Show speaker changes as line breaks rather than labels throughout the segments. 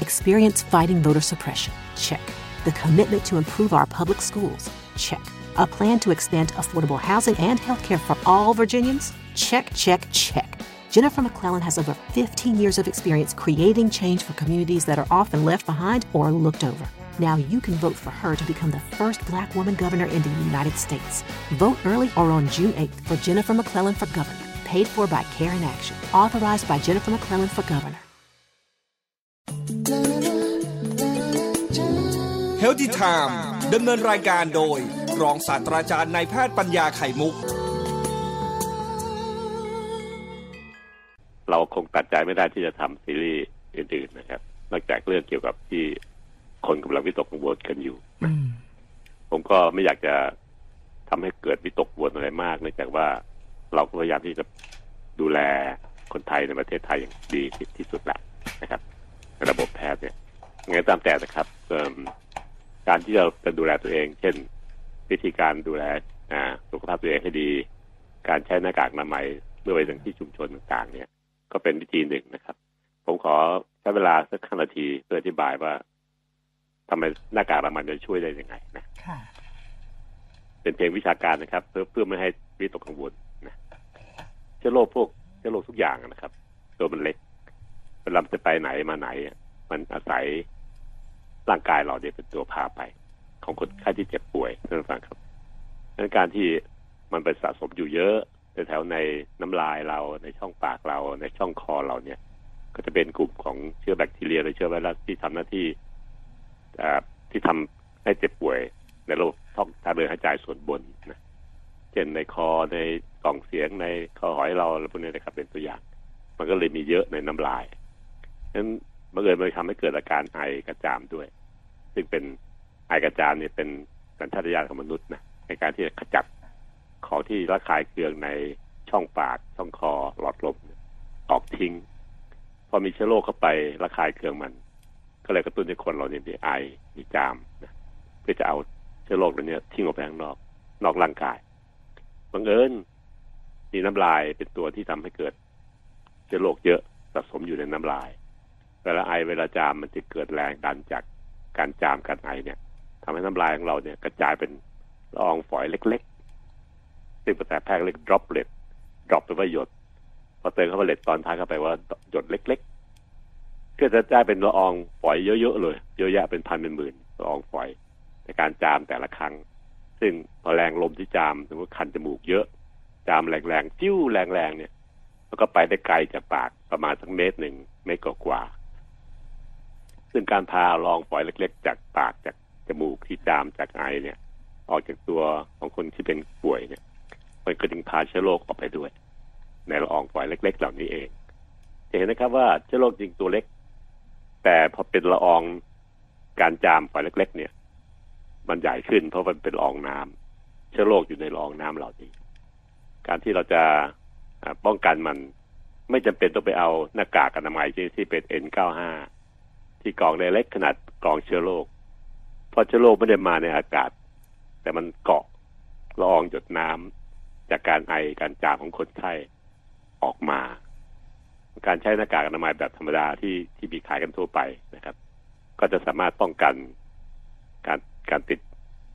Experience fighting voter suppression? Check. The commitment to improve our public schools? Check. A plan to expand affordable housing and health care for all Virginians? Check, check, check. Jennifer McClellan has over 15 years of experience creating change for communities that are often left behind or looked over. Now you can vote for her to become the first black woman governor in the United States. Vote early or on June 8th for Jennifer McClellan for governor. Paid for by Care in Action. Authorized by Jennifer McClellan for governor.
Healthy Time ดำเนินรายการโดย รองศาสตราจารย์นายแพทย์ปัญญาไข่มุก
เราคงตัดใจไม่ได้ที่จะทำซีรีส์อื่นๆนะครับ นอกจากเรื่องเกี่ยวกับที่คนกำลังวิตกกังวลกันอยู่ ผมก็ไม่อยากจะทำให้เกิดวิตกกังวลอะไรมากเนื่องจากว่าเราก็พยายามที่จะดูแลคนไทยในประเทศไทยอย่างดีที่สุดแหละนะครับในระบบแพทย์เนี่ยไงตามแต่นะครับเอิ่ม การที่เราจะดูแลตัวเอง เช่น วิธีการดูแลอ่าสุขภาพตัวเองให้ดี การใช้หน้ากากอนามัยเมื่อไปถึงที่ชุมชนต่างๆ เนี่ย ก็เป็นวิธีหนึ่งนะครับ ผมขอใช้เวลาสักห้านาทีเพื่ออธิบายว่าทำไมหน้ากากอนามัยจะช่วยได้ยังไงนะ
ค่ะ
เป็นเพียงวิชาการนะครับ เพื่อเพื่อไม่ให้วิตกกังวลนะเชื้อโรคพวกเชื้อโรคทุกอย่างนะครับ ตัวมันเล็กเวลามันจะไปไหนมาไหน มันอาศัย ร่างกายเราเนี่ยเป็นตัวพาไป ของคนไข้ที่เจ็บป่วยท่านผู้ฟังครับดังนั้นการที่มันไปสะสมอยู่เยอะแถวในน้ำลายเราในช่องปากเราในช่องคอเราเนี่ย ก็จะเป็นกลุ่มของเชื้อแบคทีเรียหรือเชื้อไวรัสที่ทำหน้าที่ที่ทำให้เจ็บป่วย ในระบบท้องทางเดินหายใจส่วนบนนะเช่นในคอในกล่องเสียงในคอหอยเราอะไรพวกนี้นะครับ เป็นตัวอย่าง มันก็เลยมีเยอะในน้ำลายนั้นบังเอิญมันทำให้เกิดอาการไอกระจามด้วย ซึ่งเป็นไอกระจามเนี่ยเป็นสัญชาตญาณของมนุษย์นะในการที่จะขจัดของที่ระคายเคืองในช่องปากช่องคอหลอดลมออกทิ้ง พอมีเชื้อโรคเข้าไประคายเคืองมัน ก็เลยกระตุ้นให้คนเราเนี่ยมีไอมีจามนะเพื่อจะเอาเชื้อโรคตัวเนี้ยทิ้งออกไปข้างนอก นอกร่างกายบังเอิญมีน้ำลายเป็นตัวที่ทำให้เกิดเชื้อโรคเยอะสะสมอยู่ในน้ำลาย เวลาไอเวลาจามมันจะเกิดแรงดันจาก การจามการไอเนี่ยทำให้น้ำลายของเราเนี่ยกระจายเป็นละอองฝอยเล็กๆซึ่งภาษาแพทย์เรียก droplet drop แปลว่าหยด พอเติมเข้าไปเล็ดตอนท้ายเข้าไปว่าหยดเล็กๆก็จะได้เป็นละอองฝอยเยอะๆเลยเยอะแยะเป็นพันเป็นหมื่นละอองฝอยในการจามแต่ละครั้ง ซึ่งพอแรงลมที่จามสมมติคันจมูกเยอะ จามแรงๆจิ้วแรงๆเนี่ย แล้วก็ไปได้ไกลจากปากประมาณสักเมตรหนึ่งเมตรกว่า ซึ่งการพาลองฝอยเล็ก ๆ จากปากจากจมูกที่จามจากไอเนี่ย ออกจากตัวของคนที่เป็นป่วยเนี่ยมันก็จึงพาเชื้อโรคออกไปด้วย ในละอองฝอยเล็ก ๆ เหล่านี้เองจะเห็นนะครับว่าเชื้อโรคจริงตัวเล็ก แต่พอเป็นละอองการจามฝอยเล็ก ๆ เนี่ย มันใหญ่ขึ้นเพราะมันเป็นละอองน้ำเชื้อโรคอยู่ในละอองน้ำเหล่านี้ การที่เราจะป้องกันมันไม่จำเป็นต้องไปเอาหน้ากากอนามัยที่ที่เป็น N95 ที่กรองในเล็กขนาดกรองเชื้อโรคเพราะเชื้อโรคไม่ได้มาในอากาศ แต่มันเกาะละอองหยดน้ำจากการไอการจามของคนไข้ออกมา การใช้หน้ากากอนามัยแบบธรรมดาที่ที่มีขายกันทั่วไปนะครับ ก็จะสามารถป้องกันการการติด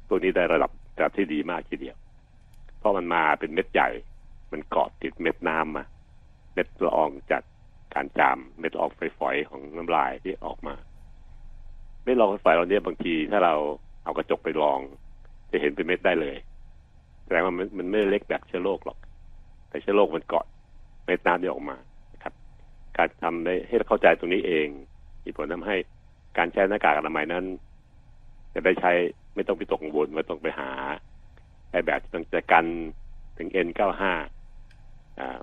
ตัวนี้ได้ระดับระดับที่ดีมากทีเดียว เพราะมันมาเป็นเม็ดใหญ่ มันเกาะติดเม็ดน้ำมาเม็ดละอองจาก การจามเม็ดละอองฝอยๆของน้ำลายที่ออกมา เม็ดละอองฝอยๆเราเนี้ยบางทีถ้าเราเอากระจกไปลอง จะเห็นเป็นเม็ดได้เลยแสดงว่ามันมันไม่ได้เล็กแบบเชื้อโรคหรอก แต่เชื้อโรคมันเกาะเม็ดน้ำที่ออกมาครับ การทำได้ให้เข้าใจตรงนี้เองมีผลทำให้การใช้หน้ากากอนามัยนั้น จะได้ใช้ไม่ต้องไปตกกังวลว่ต้องไปหาไอแบบที่ต้องจะกันถึง N95 อ่า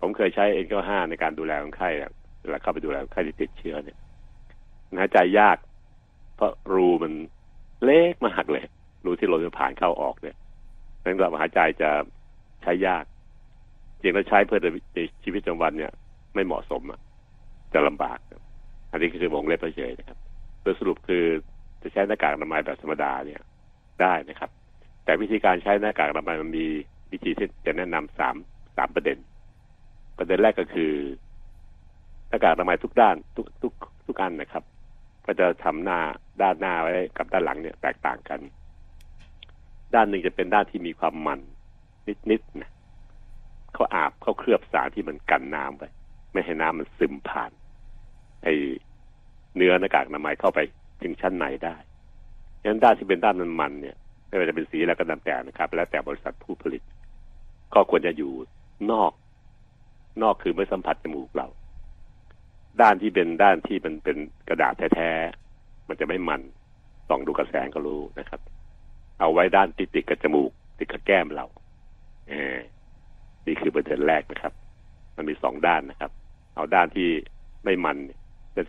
ผมเคยใช้ N95 ในการดูแลคนไข้อะเวลาเข้าไปดูแลคนไข้ที่ติดเชื้อเนี่ยนหายใจยาก เพราะรูมันเล็กมากเลย รูที่ลมจะผ่านเข้าออกเนี่ยนั้นระบบหายใจจะใช้ยากจริงแล้วใช้เพื่อในชีวิตประจำวันเนี่ย ไม่เหมาะสมอะจะลำบาก อันนี้คือวงเล็บเฉยนะครับโดยสรุปคือจะใช้หน้ากากอนามัยแบบธรรมดาเนี่ย ได้นะครับ แต่วิธีการใช้หน้ากากอนามัยมันมีวิธีที่จะแนะนำสามสามประเด็น ประเด็นแรกก็คือหน้ากากอนามัยทุกด้านทุกทุกทุกอันนะครับ ก็จะทำหน้าด้านหน้าไว้กับด้านหลังเนี่ยแตกต่างกัน ด้านหนึ่งจะเป็นด้านที่มีความมันนิดๆนะเขาอาบเขาเคลือบสารที่มันกันน้ำไว้ไม่ให้น้ำมันซึมผ่าน ไอเนื้อหน้ากากอนามัยเข้าไปถึงชั้นในได้งั้นด้านที่เป็นด้านมันมันเนี่ยไม่ว่าจะเป็นสีอะไรก็ตามแต่นะครับ แล้วแต่บริษัทผู้ผลิต ก็ควรจะอยู่นอก นอกคือไม่สัมผัสจมูกเรา ด้านที่เป็นด้านที่มันเป็นกระดาษแท้ๆมันจะไม่มันส่องดูกระแสงก็รู้นะครับ เอาไว้ด้านติดติดกับจมูก ติดกับแก้มเราเออนี่คือประเด็นแรกนะครับ มันมีสองด้านนะครับ เอาด้านที่ไม่มันเนี่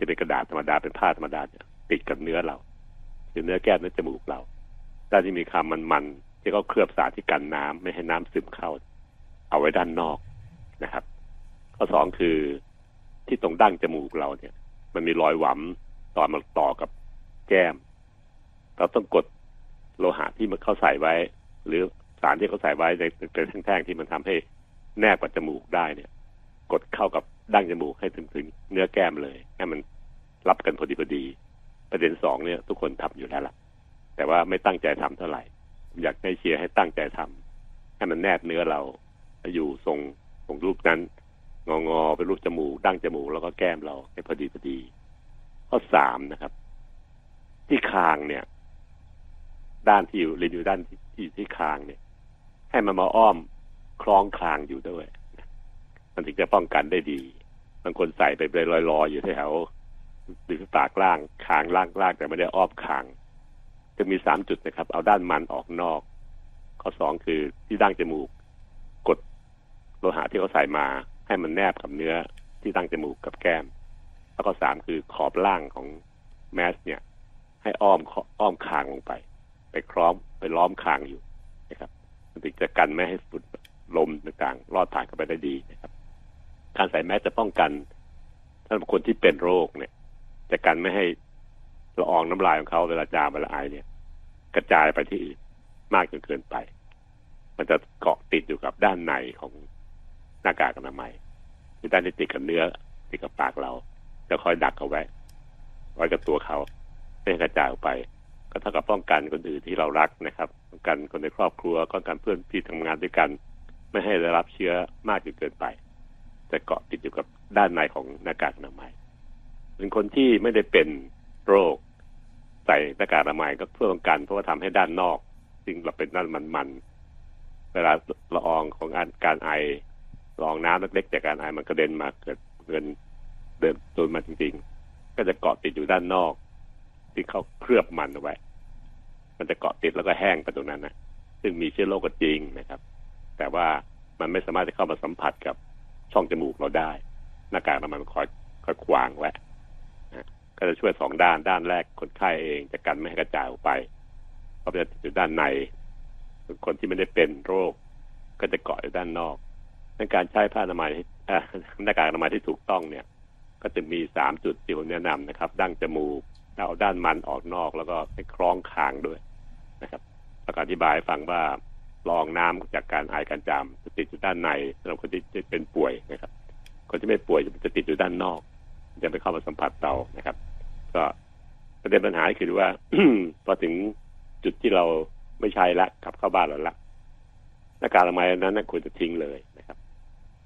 จะเป็นกระดาษธรรมดาเป็นผ้าธรรมดาเนี่ยติดกับเนื้อเราคือเนื้อแก้มเนื้อจมูกเราด้านที่มีความมันๆที่เขาเคลือบสารที่กันน้ำไม่ให้น้ำซึมเข้า เอาไว้ด้านนอกนะครับ ข้อสองคือที่ตรงดั้งจมูกเราเนี่ย มันมีรอยหวำตอมันต่อกับแก้ม เราต้องกดโลหะที่มันเข้าใส่ไว้ หรือสารที่เขาใส่ไว้ในเป็นแท่งๆที่มันทำให้แนบกับจมูกได้เนี่ย กดเข้ากับดั้งจมูกให้ถึงถึงเนื้อแก้มเลยให้มันรับกันพอดีพอดี ประเด็นสองเนี่ย ทุกคนทำอยู่แล้วล่ะ แต่ว่าไม่ตั้งใจทำเท่าไหร่อยากให้เชียร์ให้ตั้งใจทำให้มันแนบเนื้อเราอยู่ทรงทรงรูปนั้น งองอเป็นรูปจมูก ดั้งจมูกแล้วก็แก้มเราให้พอดีพอดีข้อสามนะครับ ที่คางเนี่ย ด้านที่อยู่ริมอยู่ด้านที่ที่ที่คางเนี่ย ให้มันมาอ้อมคล้องคางอยู่ด้วย มันถึงจะป้องกันได้ดีบางคนใส่ไปเลยลอยๆอยู่แถวริมปากล่างคางล่างล่างแต่ไม่ได้อ้อมคาง จะมีสามจุดนะครับ เอาด้านมันออกนอก ข้อสองคือที่ดั้งจมูก กดโลหะที่เขาใส่มา ให้มันแนบกับเนื้อที่ดั้งจมูกกับแก้ม แล้วก็สามคือขอบล่างของแมสเนี่ย ให้อ้อมอ้อมคางลงไป ไปคล้อมไปล้อมคางอยู่นะครับ มันถึงจะกันไม่ให้ฝุ่นลมต่างๆ รอดผ่านเข้าไปได้ดีนะครับ การใส่แมสจะป้องกันสำหรับคนที่เป็นโรคเนี่ย จะกันไม่ให้ละอองน้ำลายของเขาเวลาจามเวลาไอเนี่ย กระจายไปที่อื่นมากจนเกินไป มันจะเกาะติดอยู่กับด้านในของหน้ากากอนามัย คือด้านที่ติดกับเนื้อติดกับปากเรา จะคอยดักเอาไว้ไว้กับตัวเขาไม่ให้กระจายออกไป ก็เท่ากับป้องกันคนอื่นที่เรารักนะครับป้องกันคนในครอบครัวป้องกันเพื่อนพี่ทำงานด้วยกัน ไม่ให้ได้รับเชื้อมากจนเกินไป แต่เกาะติดอยู่กับด้านในของหน้ากากอนามัยเป็นคนที่ไม่ได้เป็นโรค ใส่หน้ากากอนามัยก็เพื่อป้องกันเพราะว่าทำให้ด้านนอกซึ่งเราเป็นด้านมันๆเวลาละอองของการไอ ลองน้ำเล็กๆจากการไอมันกระเด็นมาเกิดเงินเดินโดนมาจริง ๆ ก็จะเกาะติดอยู่ด้านนอก ที่เขาเคลือบมันเอาไว้ มันจะเกาะติดแล้วก็แห้งไปตรงนั้นนะซึ่งมีเชื้อโรคก็จริงนะครับ แต่ว่ามันไม่สามารถจะเข้ามาสัมผัสกับช่องจมูกเราได้ หน้ากากอนามัยมันคอยคอยขวางไว้ก็จะช่วยสองด้านด้านแรกคนไข้เองจะกันไม่ให้กระจายออกไปเพราะจะติดอยู่ด้านในคนที่ไม่ได้เป็นโรค ก็จะเกาะอยู่ด้านนอก ในการใช้ผ้าอนามัยหน้ากากอนามัยที่ถูกต้องเนี่ย ก็จะมีสามจุดที่ผมแนะนำนะครับ ดั้งจมูกเอาด้านมันออกนอก แล้วก็ให้คล้องคางด้วยนะครับแล้วก็อธิบายฟังว่าลองน้ำจากการไอการจามจะติดอยู่ด้านในสำหรับคนที่เป็นป่วยนะครับ คนที่ไม่ป่วยจะติดอยู่ด้านนอก จะไปเข้ามาสัมผัสเรานะครับ ก็ประเด็นปัญหาคือว่าพอถึงจุดที่เราไม่ใช้ละกลับเข้าบ้านเราละหน้ากากอนามัยนั้นควรจะทิ้งเลย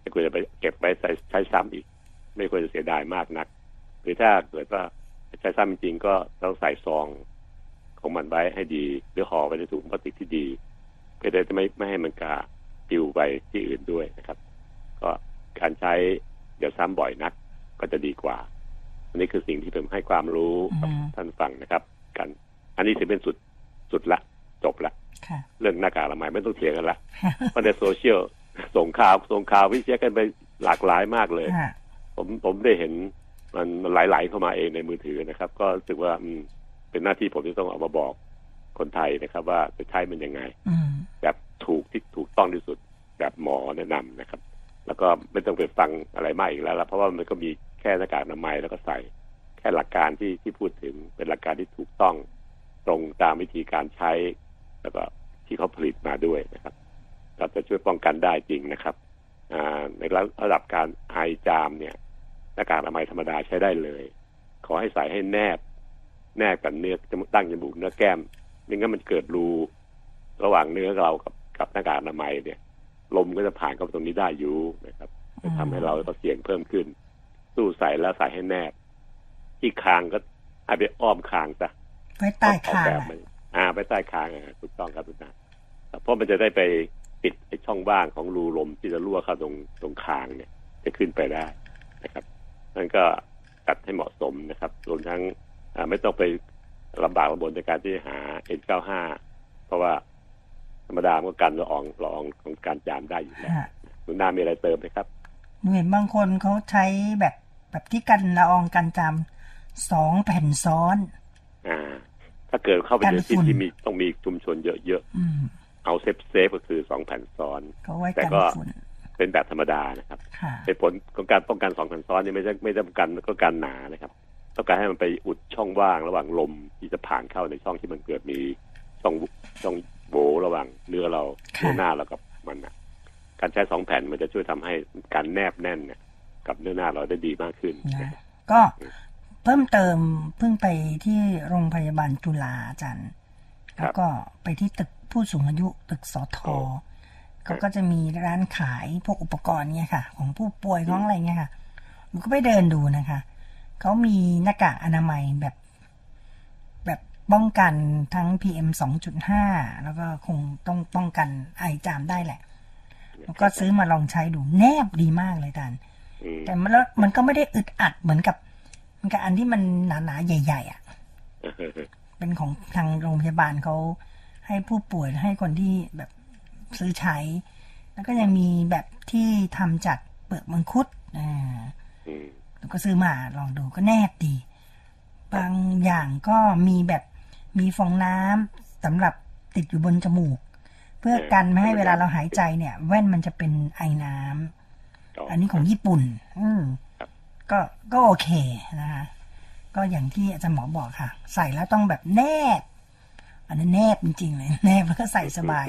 ไม่ควรจะไปเก็บไว้ใช้ใช้ซ้ำอีก ไม่ควรจะเสียดายมากนัก หรือถ้าเกิดว่าใช้ซ้ำจริงก็ต้องใส่ซองของมันไว้ให้ดี หรือห่อไว้ในถุงพลาสติกที่ดีเพื่อจะไม่ไม่ให้มันกาปิวไปที่อื่นด้วยนะครับ ก็การใช้เดี๋ยวซ้ำบ่อยนักก็จะดีกว่า อันนี้คือสิ่งที่ผมให้ความรู้กับท่านฟังนะครับ กัน อันนี้ถือเป็นสุดสุดละ จบละเรื่องหน้ากากอนามัยไม่ต้องเถียงกันละเพราะในโซเชียล ส่งข่าวส่งข่าววิเชียกันไปหลากหลายมากเลย ผมผมได้เห็นมันไหลๆเข้ามาเองในมือถือนะครับ ก็รู้สึกว่าเป็นหน้าที่ผมที่ต้องเอามาบอกคนไทยนะครับ ว่าจะใช้มันยังไงแบบถูกที่ถูกต้องที่สุดแบบหมอแนะนำนะครับ แล้วก็ไม่ต้องไปฟังอะไรมากอีกแล้วเพราะว่ามันก็มีแค่หน้ากากอนามัยแล้วก็ใส่ แค่หลักการที่ที่พูดถึงเป็นหลักการที่ถูกต้องตรงตามวิธีการใช้ แล้วก็ที่เขาผลิตมาด้วยนะครับ ก็จะช่วยป้องกันได้จริงนะครับในระดับการไอจามเนี่ยหน้ากากอนามัยธรรมดาใช้ได้เลย ขอให้ใส่ให้แนบ แนบกับเนื้อจะตั้งจมูกเนื้อแก้มไม่งั้นมันเกิดรูระหว่างเนื้อเรากับกับหน้ากากอนามัยเนี่ยลมก็จะผ่านเข้าตรงนี้ได้อยู่นะครับจะทำให้เราก็เสี่ยงเพิ่มขึ้น สู้ใส่แล้วใส่ให้แนบ ที่คางก็ให้ไปอ้อมคางซะ
ไว้ใต้คาง
แบบ
อะ
มันอ่าไปใต้คางอะถูกต้องครับทุกท่านเพราะมันจะได้ไป ปิดไอ้ช่องว่างของรูลมที่จะรั่วเข้าตรงตรงคางเนี่ย จะขึ้นไปได้นะครับนั่นก็ตัดให้เหมาะสมนะครับรวมทั้งอ่าไม่ต้องไปลำบากลำบนในการที่จะหา N95 เพราะว่าธรรมดามันก็กันละอองละอองของการจามได้อยู่แล้ว
ฮะ
คุณนามีอะไรเติมไหมครับ
หนูเห็นบางคนเขาใช้แบบแบบที่กันละอองกันจามสองแผ่นซ้อน
อ่า ถ้าเกิดเข้าไป
กัน
ในที่
ฝุ่น
ที่มีต้องมีชุมชนเยอะ
อืม
ๆ เอา safe safe ก็คือสองแผ่นซ้อน
เขาไว้
แต่
กัน
ก็
ฝุ่น
เป็นแบบธรรมดานะครับ
ค่ะ
เหตุผลของการป้องกันสองแผ่นซ้อนนี่ไม่ใช่ไม่ได้ป้องกันก็การหนานะครับต้องการให้มันไปอุดช่องว่างระหว่างลมที่จะผ่านเข้าในช่องที่มันเกิดมีช่องช่องโหว่ระหว่างเนื้อเรา
ค่ะ
เนื้อหน้าเรากับมันนะการใช้สองแผ่นมันจะช่วยทำให้การแนบแน่นเนี่ยกับเนื้อหน้าเราได้ดีมากขึ้น
นะก็เพิ่มเติมเพิ่งไปที่โรงพยาบาลจุฬาอาจารย์
ครับ
แล้วก็ไปที่ตึก ผู้สูงอายุตึกสอทอ
โอ้
เขาก็จะมีร้านขายพวกอุปกรณ์เนี่ยค่ะ ของผู้ป่วยของอะไรเงี้ยค่ะหนูก็ไปเดินดูนะคะเขามีหน้ากากอนามัยแบบ แบบป้องกันทั้ง PM 2.5 แล้วก็คงต้องป้องกันไอจามได้แหละ แล้วก็ซื้อมาลองใช้ดูแนบดีมากเลยอาจารย์
อืม
แต่มันแล้วมันก็ไม่ได้อึดอัดเหมือนกับเหมันกับอันที่มันหนาๆใหญ่ ๆ อะ เป็นของทางโรงพยาบาลเขา ให้ผู้ป่วยให้คนที่แบบซื้อใช้ แล้วก็ยังมีแบบที่ทำจากเปลือกมังคุดอ่า
อืม
แล้วก็ซื้อมาลองดูก็แนบดี บางอย่างก็มีแบบมีฟองน้ำสำหรับติดอยู่บนจมูก เพื่อกันไม่ให้เวลาเราหายใจเนี่ย แว่นมันจะเป็นไอน้ำอันนี้ของญี่ปุ่น อืม
ครับ
ก็ก็โอเคนะคะก็อย่างที่อาจารย์หมอบอกค่ะ ใส่แล้วต้องแบบแนบ อันนั้นแนบจริงๆเลยแนบแล้วก็ใส่สบาย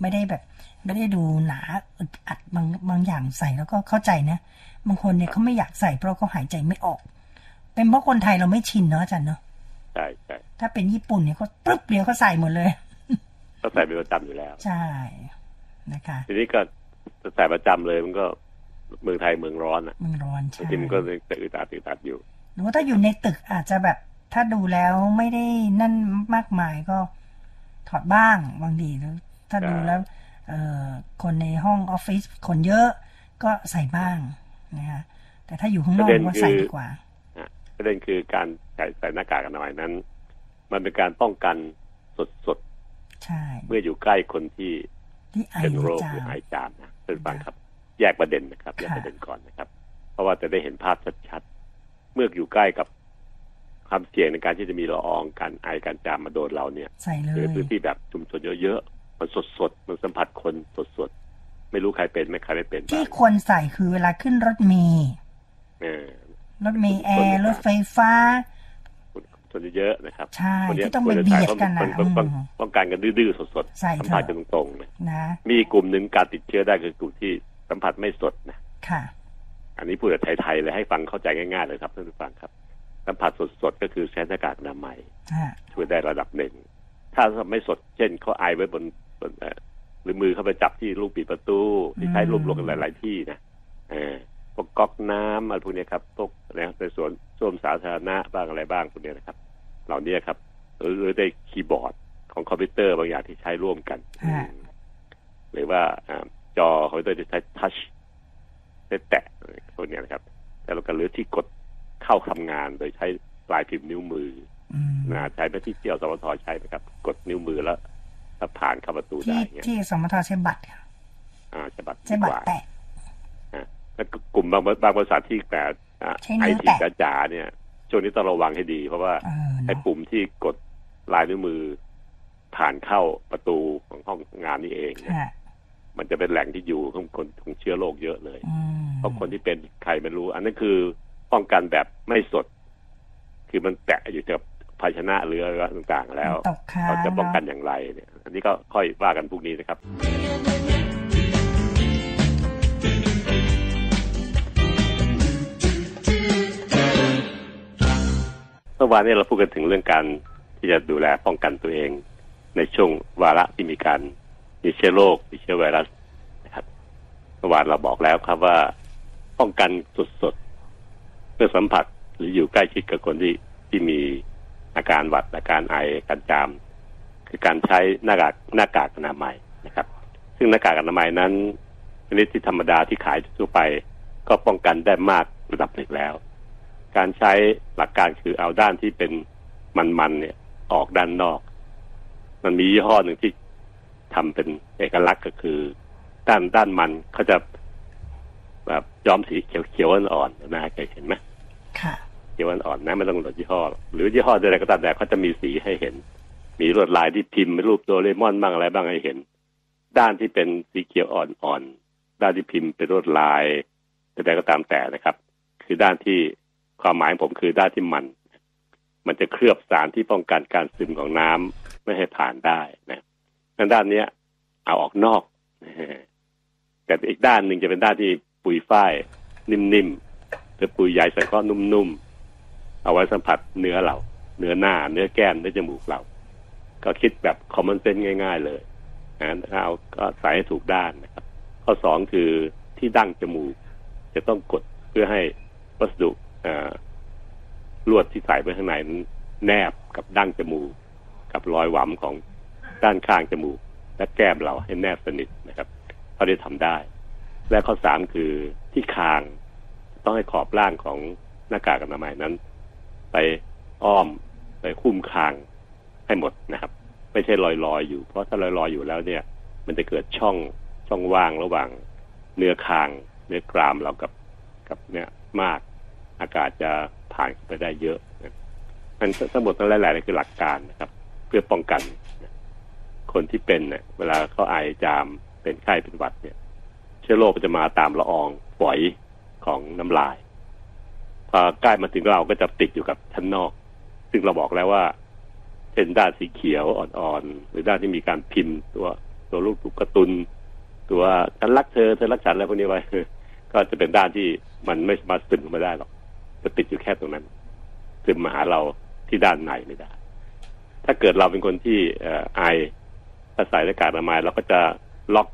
ไม่ได้แบบไม่ได้ดูหนาอึดอัดบางบางอย่างใส่แล้วก็เข้าใจนะบางคนเนี่ยเขาไม่อยากใส่เพราะเขาหายใจไม่ออก เป็นเพราะคนไทยเราไม่ชินเนาะอาจารย์เนาะ
ใช่ใช่
ถ้าเป็นญี่ปุ่นเนี่ยเขาปึ๊บเดียวเขาใส่หมดเลย
ก็ใส่เป็นประจำอยู่แล้ว
ใช่นะคะ
ทีนี้ก็ใส่ประจำเลยมันก็เมืองไทยเมืองร้อนอะ
มันร้อน
บาง
ใช่
ทีมันก็จะอึดอัดอึดอัดอยู่
หรือว่าถ้าอยู่ในตึกอาจจะแบบ ถ้าดูแล้วไม่ได้นั่นมากมายก็ถอดบ้างบางทีหรือถ้า
ครับ
ดูแล้วเอ่อคนในห้องออฟฟิศคนเยอะก็ใส่บ้างนะคะแต่ถ้าอยู่ข้างนอกก็ใส่ดีกว่า
อะประเด็นคือการใส่ใส่หน้ากากอนามัยนั้น มันเป็นการป้องกันสด
ใช่
ๆเมื่ออยู่ใกล้คนที่
ที่ไอ
เป็นโรค
จา
หรือ
ม
หายจามนะท่านผู้ฟังครับ แยกประเด็นนะครับแยกประเด็นก่อนนะครับ เพราะว่าจะได้เห็นภาพชัดๆเมื่ออยู่ใกล้กับ ความเสี่ยงในการที่จะมีละอองการไอการจามมาโดนเราเนี่ย
ใส่เล
หรื
ย
อพื้นที่แบบชุมชนเยอะๆมันสดๆมันสัมผัสคนสดๆไม่รู้ใครเป็นไม่ใครไม่เป็น
ที่
บ้าง
ควรใส่คือเวลาขึ้นรถเมล์
เออ
รถเมล์แอร์รถไฟฟ้า
คนเยอะๆนะครับ
ใช่
คนเนี้ย
ที่ต้อง
คว
ไป
รจะ
เบี
ใส่
ยด
เพราะ
กัน
มั
นะ
นมันมัน
อืม
ต้องการกันดื้อๆสด
ใส่
ๆ
เถอะ
สัมผัสกันตรงๆนะ
นะ
มีกลุ่มหนึ่งการติดเชื้อได้คือกลุ่มที่สัมผัสไม่สดนะ
ค่ะ
อันนี้พูดแบบไทยๆเลยให้ฟังเข้าใจง่ายๆเลยครับท่านผู้ฟังครับ สัมผัสสดๆก็คือใช้หน้ากากอนามัย
ฮะ
ช่วยได้ระดับหนึ่ง ถ้าไม่สดเช่นเขาไอไว้บนบนเอ่อหรือมือเข้าไปจับที่ลูกปิดประตู ที่ใช้รวมรวมกันหลาย ๆ ที่นะเออพวกก๊อกน้ำอะไรพวกเนี้ยครับพวกนะครับในสวนส้วมสาธารณะบ้างอะไรบ้างพวกเนี้ยนะครับ เหล่านี้ครับหรือหรือได้คีย์บอร์ดของคอมพิวเตอร์บางอย่างที่ใช้ร่วมกัน
ฮะ
อืมหรือว่าอ่าจอคอมพิวเตอร์ที่ใช้ touch ได้แตะพวกเนี้ยนะครับ แต่เราก็หรือที่กด เข้าทำงานโดยใช้ปลายพิมพ์นิ้วมือ
อืม
นะใช้ไปที่เที่ยวสวทใช้นะครับ กดนิ้วมือแล้วถ้าผ่านเข้าประตู
ที่
ได้เงี้ย
ที่สมทใช้บัตรค่ะ
อ่าใช้บัตร
ใช้
ดี
บั
ก
ตร
ว่า
แตะ
อ่าแล้วก็กลุ่มบางบางบริษัทที่แต่
ใช้
ไอ
นิ้ว
ที
แตะ
จ๋าๆเนี่ยช่วงนี้ต้องระวังให้ดี เพราะว่า
เออ
ไอ้
เนาะ
ปุ่มที่กดลายนิ้วมือ ผ่านเข้าประตูของห้องงานนี่เองเนี่ย
ฮะ
มันจะเป็นแหล่งที่อยู่ของคนของเชื้อโรคเยอะเลย
อืม
เพราะคนที่เป็นใครไม่รู้ อันนั้นคือ ป้องกันแบบไม่สด คือมันแตะอยู่กับภาชนะหรืออะไรต่างๆ แล้ว
ตกค้าง
เราจะป้องกันอย่างไรเนี่ย อันนี้ก็ค่อยว่ากันพรุ่งนี้นะครับ
ส
เมื่อวานนี้เราพูดกันถึงเรื่องการที่จะดูแลป้องกันตัวเอง ในช่วงวาระที่มีการมีเชื้อโรคมีเชื้อไวรัสนะครับเมื่อวานเราบอกแล้วครับว่า ป้องกันสดๆ เมื่อสัมผัสหรืออยู่ใกล้ชิดกับคนที่ที่มีอาการหวัดอาการไออาการจาม คือการใช้หน้ากากหน้ากากอนามัยนะครับ ซึ่งหน้ากากอนามัยนั้นชนิดที่ธรรมดาที่ขายทั่วไป ก็ป้องกันได้มากระดับหนึ่งแล้ว การใช้หลักการคือเอาด้านที่เป็นมันๆเนี่ยออกด้านนอก มันมียี่ห้อหนึ่งที่ทำเป็นเอกลักษณ์ก็คือ ด้านด้านมันเขาจะแบบย้อมสีเขียวเขียวอ่อนๆนะเคยเห็นไหม เขียวอ่อนๆนะไม่ต้องหลดยี่ห้อ หรือยี่ห้อใดๆก็ตามแต่เขาจะมีสีให้เห็น มีลวดลายที่พิมพ์เป็นรูปโดเรมอนบ้างอะไรบ้างให้เห็น ด้านที่เป็นสีเขียวอ่อนๆด้านที่พิมพ์เป็นลวดลายใดๆก็ตามแต่นะครับ คือด้านที่ความหมายของผมคือด้านที่มัน มันจะเคลือบสารที่ป้องกันการซึมของน้ำไม่ให้ผ่านได้นะนั้นด้านเนี้ย เอาออกนอกแต่อีกด้านหนึ่งจะเป็นด้านที่ปุ๋ยฝ้ายนิ่มๆ หรือปุยใยสังเคราะห์นุ่มๆ เอาไว้สัมผัสเนื้อเรา เนื้อหน้า เนื้อแก้ม เนื้อจมูกเรา ก็คิดแบบคอมมอนเซนง่ายๆเลยนะเอาก็ใส่ให้ถูกด้านนะครับ ข้อสองคือที่ดั้งจมูก จะต้องกดเพื่อให้วัสดุลวดที่ใส่ไว้ข้างในนั้นแนบกับดั้งจมูก กับรอยหวำของด้านข้างจมูก และแก้มเราให้แนบสนิทนะครับเขาได้ทำได้ และข้อสามคือที่คาง ต้องให้ขอบล่างของหน้ากากอนามัยนั้น ไปอ้อมไปคุ้มคางให้หมดนะครับ ไม่ใช่ลอยลอยอยู่ เพราะถ้าลอยลอยอยู่แล้วเนี่ย มันจะเกิดช่องช่องว่างระหว่างเนื้อคาง เนื้อกรามเรากับกับเนี่ยมากอากาศจะผ่านไปได้เยอะมันทั้งหมดทั้งหลายๆคือหลักการนะครับ เพื่อป้องกัน คนที่เป็นเนี่ยเวลาเขาไอจามเป็นไข้เป็นหวัดเนี่ย เชื้อโรคจะมาตามละอองฝอย ของน้ำลายพอใกล้มาถึงเราก็จะติดอยู่กับชั้นนอก ซึ่งเราบอกแล้วว่าเช่นด้านสีเขียวอ่อนๆ หรือด้านที่มีการพิมพ์ตัวตัวลูกตุ๊กร์ตุน ตัวฉันรักเธอเธอรักฉันอะไรพวกนี้ไว้ก็จะเป็นด้านที่มันไม่สามารถซึมมาได้หรอกจะติดอยู่แค่ตรงนั้นซึมมาหาเราที่ด้านในไม่ได้ ถ้าเกิดเราเป็นคนที่ไอถ้าใส่หน้ากากอนามัยเราก็จะล็อก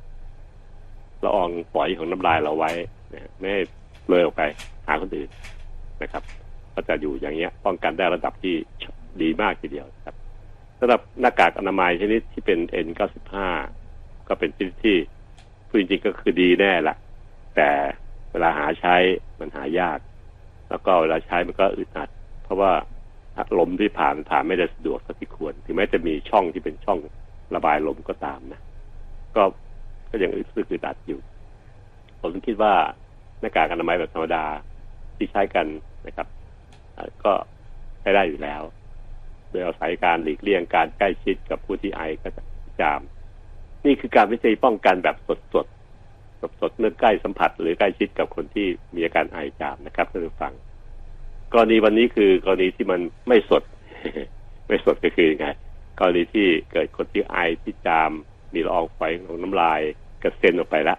ละอองฝอยของน้ำลายเราไว้นะไม่ให้ เลยออกไปหาคนอื่นนะครับ ก็จะอยู่อย่างเงี้ย ป้องกันได้ระดับที่ดีมากทีเดียวครับสำหรับหน้ากากอนามัยชนิดที่เป็น N95 ก็เป็นชนิดที่พูดจริงๆก็คือดีแน่ละแต่เวลาหาใช้มันหายาก แล้วก็เวลาใช้มันก็อึดอัด เพราะว่าลมที่ผ่านผ่านไม่ได้สะดวกสักที่ควร ถึงแม้จะมีช่องที่เป็นช่องระบายลมก็ตามนะ ก็ก็ยังอึดสึกอึดอัดอยู่ ผมคิดว่า หน้ากากอนามัยแบบธรรมดาที่ใช้กันนะครับก็ใช้ได้อยู่แล้ว โดยอาศัยการหลีกเลี่ยงการใกล้ชิดกับผู้ที่ไอก็จะจาม นี่คือการวิจัยป้องกันแบบสดสดสดสดเมื่อใกล้สัมผัส หรือใกล้ชิดกับคนที่มีอาการไอจามนะครับท่านผู้ฟัง กรณีวันนี้คือกรณีที่มันไม่สด ไม่สดก็คือยังไงกรณีที่เกิดคนที่ไอที่จามมีละอองฝอยของน้ำลายกระเซ็นออกไปละ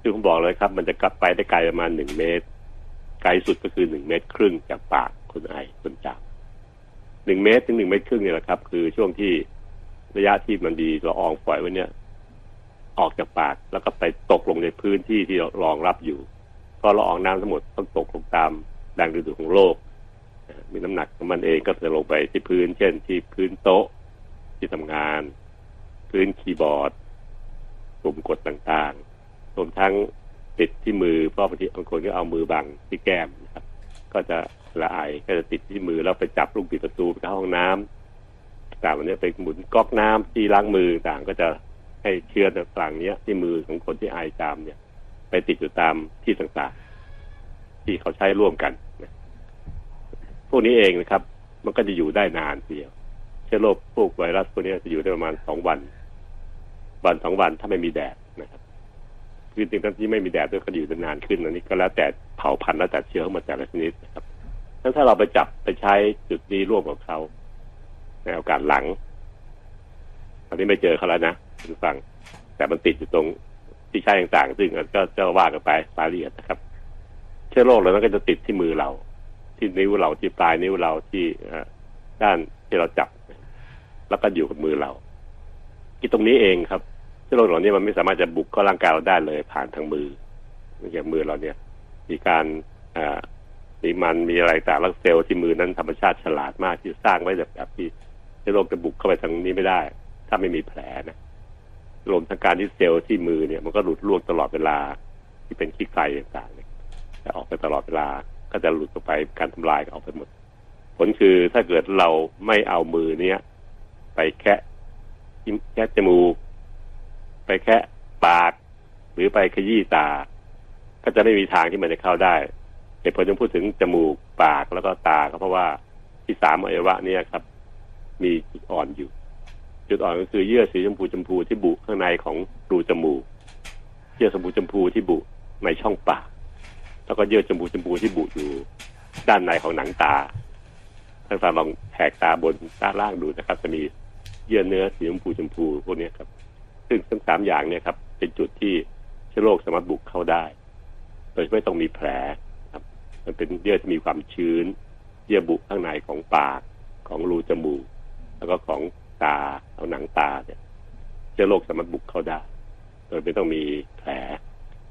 ซึ่ผมบอกเลยครับ มันจะกลับไปได้ไกลประมาณหนึ่งเมตร ไกลสุดก็คือหนึ่งเมตรครึ่งจากปากคนไอคนจามหนึ่งเมตรถึงหนึ่งเมตรครึ่งเนี่ยแหละครับ คือช่วงที่ระยะที่มันมีละอองฝอยไว้เนี่ย ออกจากปากแล้วก็ไปตกลงในพื้นที่ที่รองรับอยู่เพราะละอองน้ำทั้งหมดต้องตกลงตามแรงดึงดูดของโลก มีน้ำหนักของมันเองก็จะลงไปที่พื้น เช่น ที่พื้นโต๊ะที่ทำงาน พื้นคีย์บอร์ดปุ่มกดต่างๆ วมทั้งติดที่มือเพราะบางทีบางคนก็เอามือบังที่แก้มนะครับ ก็จะละอายก็จะติดที่มือแล้วไปจับลูกปิดประตูไปเข้าห้องน้ำต่างวันนี้ไปหมุนก๊อกน้ำที่ล้างมือต่างก็จะให้เชื้อต่างๆเนี้ยที่มือของคนที่ไอจามเนี่ย ไปติดอยู่ตามที่ต่างๆ ที่เขาใช้ร่วมกันพวกนี้เองนะครับ มันก็จะอยู่ได้นานเดียว เชื้อโรคพวกไวรัสพวกนี้จะอยู่ได้ประมาณสองวัน วันสองวันถ้าไม่มีแดด คือจริงๆที่ไม่มีแดดด้วยก็อยู่ได้นานขึ้นอันนี้ก็แล้วแต่เผ่าพันธุ์แล้วแต่เชื้อของมันแต่ละชนิดครับงั้นถ้าเราไปจับไปใช้จุดนี้ร่วมกับเขาในโอกาสหลังตอนนี้ไม่เจอเขาแล้วนะคุณฟัง แต่มันติดอยู่ตรงที่ใช้ต่างๆ ซึ่งก็จะว่ากันไปรายละเอียดนะครับ เชื้อโรคเหล่านั้นก็จะติดที่มือเรา ที่นิ้วเราที่ปลายนิ้วเราที่ด้านที่เราจับ แล้วก็อยู่กับมือเรา ที่ตรงนี้เองครับ เชื้อโรคเหล่านี้มันไม่สามารถจะบุกเข้าร่างกายเราได้เลยผ่านทางมืออย่างมือเราเนี่ย มีการอ่ามีมันมีอะไรต่างแล้วเซลล์ที่มือนั้นธรรมชาติฉลาดมากที่สร้างไว้แบบแบบที่เชื้อโรคจะบุกเข้าไปทางนี้ไม่ได้ ถ้าไม่มีแผลนะรวมทั้งการที่เซลล์ที่มือเนี่ยมันก็หลุดล่วงตลอดเวลา ที่เป็นขี้ไก่ต่างๆเนี่ยจะออกไปตลอดเวลาก็จะหลุดออกไปการทำลายก็ออกไปหมด ผลคือถ้าเกิดเราไม่เอามือเนี้ยไปแคะแคะจมูก ไปแคะปาก หรือไปขยี้ตา ก็จะไม่มีทางที่มันจะเข้าได้เหตุผลที่พูดถึงจมูกปากแล้วก็ตาก็เพราะว่าที่สามอวัยวะเนี่ยครับ มีจุดอ่อนอยู่ จุดอ่อนก็คือเยื่อสีชมพูชมพูที่บุข้างในของรูจมูกเยื่อสมพูชมพูที่บุในช่องปาก แล้วก็เยื่อจมูกชมพูที่บุอยู่ ด้านในของหนังตาถ้าเราลองแหกตาบนตาล่างดูนะครับ จะมีเยื่อเนื้อสีชมพูชมพูพวกนี้ครับ ซึ่งทั้งสามอย่างเนี่ยครับ เป็นจุดที่เชื้อโรคสามารถบุกเข้าได้ โดยไม่ต้องมีแผลครับ มันเป็นเยื่อที่มีความชื้น เยื่อบุข้างในของปากของรูจมูกแล้วก็ของตาเอาหนังตาเนี่ยเชื้อโรคสามารถบุกเข้าได้ โดยไม่ต้องมีแผล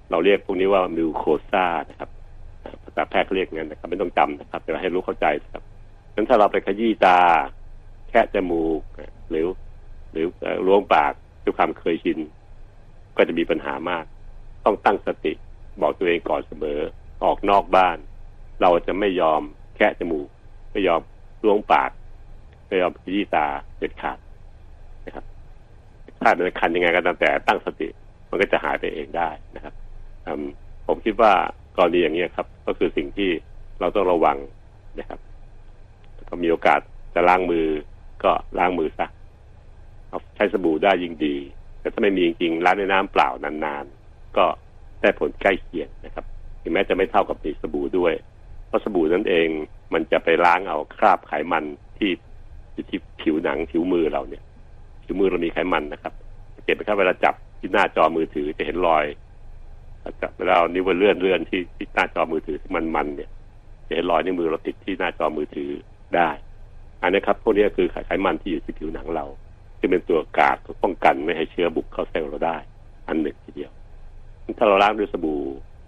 เราเรียกพวกนี้ว่ามิวโคซ่านะครับภาษาแพทย์เขาเรียกงั้นนะครับ ไม่ต้องจำนะครับ แต่ให้รู้เข้าใจครับงั้นถ้าเราไปขยี้ตา แค่จมูกหรือ หรือล้วงปาก ด้วยความเคยชิน ก็จะมีปัญหามาก ต้องตั้งสติบอกตัวเองก่อนเสมอ ออกนอกบ้าน เราจะไม่ยอมแค่จมูก ไม่ยอมล้วงปาก ไม่ยอมขยี้ตาเด็ดขาดนะครับ ถ้าเป็นคันยังไงก็ตามแต่ตั้งสติ มันก็จะหายไปเองได้นะครับผมคิดว่ากรณีอย่างนี้ครับ ก็คือสิ่งที่เราต้องระวังนะครับก็มีโอกาสจะล้างมือก็ล้างมือซะ ใช้สบู่ได้ยิ่งดี แต่ถ้าไม่มีจริงๆล้างในน้ำเปล่านานๆ ก็ได้ผลใกล้เคียงนะครับ ถึงแม้จะไม่เท่ากับมีสบู่ด้วย เพราะสบู่นั้นเองมันจะไปล้างเอาคราบไขมันที่ที่ผิวหนังผิวมือเราเนี่ย ผิวมือเรามีไขมันนะครับเก็บไปครับเวลาจับที่หน้าจอมือถือจะเห็นรอยจับเวลานิ้วเลื่อนเลื่อนที่ที่หน้าจอมือถือที่มันมันเนี่ยจะเห็นรอยนิ้วมือเราติดที่หน้าจอมือถือได้ อันนี้ครับพวกนี้คือไขมันที่อยู่ที่ผิวหนังเรา ที่เป็นตัวกาดป้องกันไม่ให้เชื้อบุกเข้าเซลล์เราได้ อันหนึ่งทีเดียว ถ้าเราล้างด้วยสบู่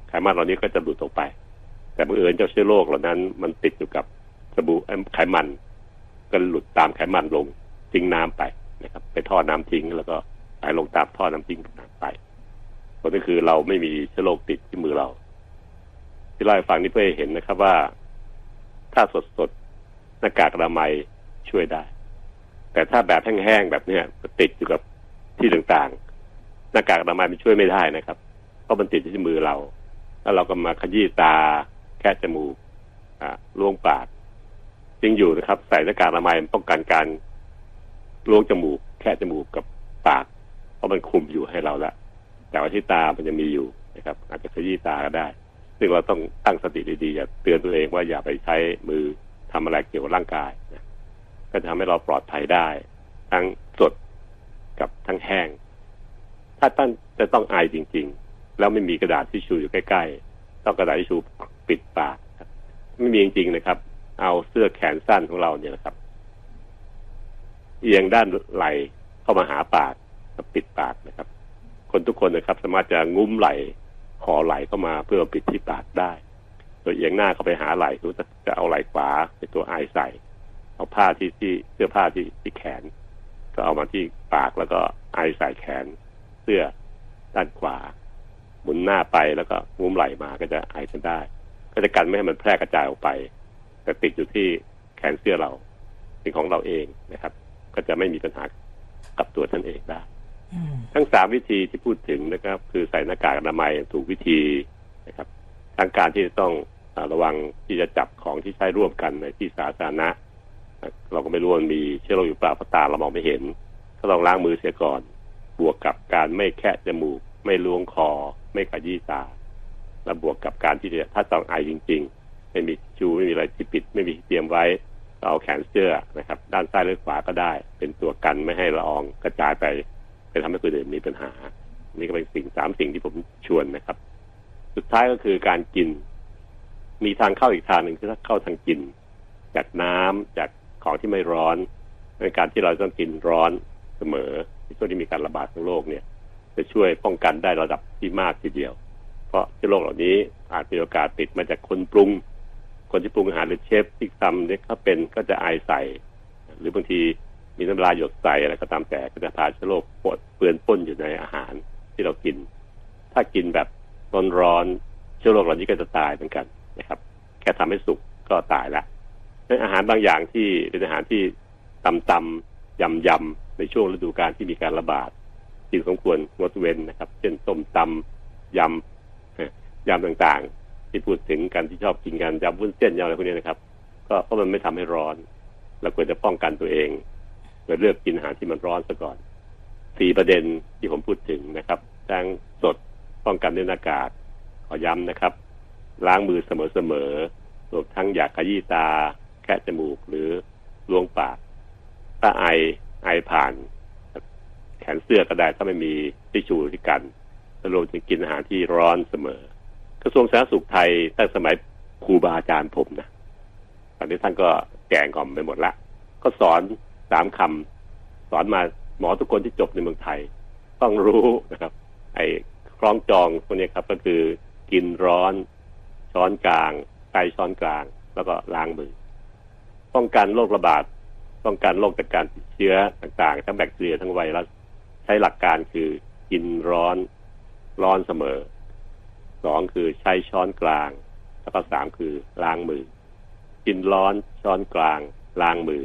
ไขมันเหล่านี้ก็จะหลุดออกไป แต่บังเอิญเจ้าเชื้อโรคเหล่านั้น มันติดอยู่กับสบู่ไขมัน ก็หลุดตามไขมันลงทิ้งน้ำไปนะครับไปท่อน้ำทิ้ง แล้วก็ไหลลงตามท่อน้ำทิ้งไปผลก็คือเราไม่มีเชื้อโรคติดที่มือเรา ที่เล่าให้ฟังนี้เพื่อให้เห็นนะครับว่า ถ้าสดสดหน้ากากอนามัยช่วยได้ แต่ถ้าแบบแห้งๆแบบเนี้ยติดอยู่กับที่ต่างๆ หน้ากากอนามัยมันช่วยไม่ได้นะครับ เพราะมันติดที่มือเรา แล้วเราก็มาขยี้ตาแค่จมูกอ่าล่วงปากจริงอยู่นะครับ ใส่หน้ากากอนามัยป้องกันการล่วงจมูก แค่จมูกกับปาก เพราะมันคุมอยู่ให้เราละแต่ว่าที่ตามันจะมีอยู่นะครับ อาจจะขยี้ตาก็ได้ ซึ่งเราต้องตั้งสติดีๆอย่าเตือนตัวเองว่าอย่าไปใช้มือทำอะไรเกี่ยวกับร่างกายนะ ก็จะทำให้เราปลอดภัยได้ ทั้งสดกับทั้งแห้ง ถ้าท่านจะต้องไอจริง ๆ แล้วไม่มีกระดาษทิชชูอยู่ใกล้ๆ ต้องกระดาษทิชชูปิดปากไม่มีจริงๆนะครับ เอาเสื้อแขนสั้นของเราเนี่ยนะครับ เอียงด้านไหลเข้ามาหาปากปิดปากนะครับ คนทุกคนนะครับ สามารถจะงุ้มไหลคอไหลเข้ามาเพื่อปิดที่ปากได้ โดยเอียงหน้าเข้าไปหาไหล่คือจะเอาไหลขวาเป็นตัวไอใส่ เอาผ้าที่ที่เสื้อผ้าที่ที่แขน ก็เอามาที่ปากแล้วก็ไอใส่แขนเสื้อด้านขวาหมุนหน้าไปแล้วก็งุ้มไหล่มาก็จะไอกันได้ ก็จะกันไม่ให้มันแพร่กระจายออกไป แต่ติดอยู่ที่แขนเสื้อเราเป็นของเราเองนะครับ ก็จะไม่มีปัญหากับตัวท่านเองได้ทั้งสามวิธีที่พูดถึงนะครับ คือใส่หน้ากากอนามัยถูกวิธีนะครับทั้งการที่จะต้องระวังที่จะจับของที่ใช้ร่วมกันในที่สาธารณะ เราก็ไม่รู้ว่ามีเชื้อโรคอยู่เปล่าเพราะตาเรามองไม่เห็น ก็ต้องล้างมือเสียก่อน บวกกับการไม่แคะจมูก ไม่ล้วงคอ ไม่ขยี้ตา และบวกกับการที่ถ้าต้องไอจริง ๆ ไม่มีชูไม่มีอะไรที่ปิด ไม่มีเตรียมไว้เอาแขนเสื้อนะครับ ด้านซ้ายหรือขวาก็ได้ เป็นตัวกันไม่ให้ละอองกระจายไปไปทำให้คนอื่นมีปัญหา นี่ก็เป็นสิ่งสามสิ่งที่ผมชวนนะครับ สุดท้ายก็คือการกิน มีทางเข้าอีกทางหนึ่งคือถ้าเข้าทางกิน จากน้ำจาก ของที่ไม่ร้อนในการที่เราต้องกินร้อนเสมอที่ช่วงที่มีการระบาดของโรคเนี่ยจะช่วยป้องกันได้ระดับที่มากทีเดียว เพราะเชื้อโรคเหล่านี้อาจมีโอกาสติดมาจากคนปรุง คนที่ปรุงอาหารหรือเชฟที่ทำเนี่ยเขาเป็นก็จะไอใส่ หรือบางทีมีน้ำลายหยดใส่อะไรก็ตามแต่ก็จะพาเชื้อโรคปวดเปื้อนป้นอยู่ในอาหารที่เรากิน ถ้ากินแบบร้อนๆเชื้อโรคเหล่านี้ก็จะตายเหมือนกันนะครับ แค่ทำให้สุกก็ตายละ ดังอาหารบางอย่างที่เป็นอาหารที่ตำตำยำยำในช่วงฤดูกาลที่มีการระบาดจึงสมควรงดเว้นนะครับ เช่นต้มตำยำยำต่างๆ ที่พูดถึงกันที่ชอบกินกันยำวุ้นเส้นยำอะไรพวกนี้นะครับ ก็เพราะมันไม่ทำให้ร้อนเราควรจะป้องกันตัวเองโดยเลือกกินอาหารที่มันร้อนซะก่อนสี่ประเด็นที่ผมพูดถึงนะครับทั้งสดป้องกันด้วยหน้ากากขอย้ำนะครับ ล้างมือเสมอๆรวมทั้งอยากขยี้ตา แคะจมูกหรือล้วงปาก ถ้าไอไอผ่าน แขนเสื้อก็ได้ถ้าไม่มีทิชชู่ที่กันรวมถึงกินอาหารที่ร้อนเสมอ กระทรวงสาธารณสุขไทยตั้งสมัยครูบาอาจารย์ผมนะตอนนี้ท่านก็แก่งก่อมไปหมดละ ก็สอนสามคำสอนมาหมอทุกคนที่จบในเมืองไทย ต้องรู้นะครับ ไอ้คล้องจองพวกนี้ครับก็คือกินร้อน ช้อนกลางไกช้อนกลาง แล้วก็ล้างมือ ป้องกันโรคระบาด ป้องกันโรคจากการติดเชื้อต่างๆ ทั้งแบคทีเรียทั้งไวรัส ใช้หลักการคือกินร้อนร้อนเสมอสองคือใช้ช้อนกลาง แล้วก็สามคือล้างมือ กินร้อนช้อนกลางล้างมือ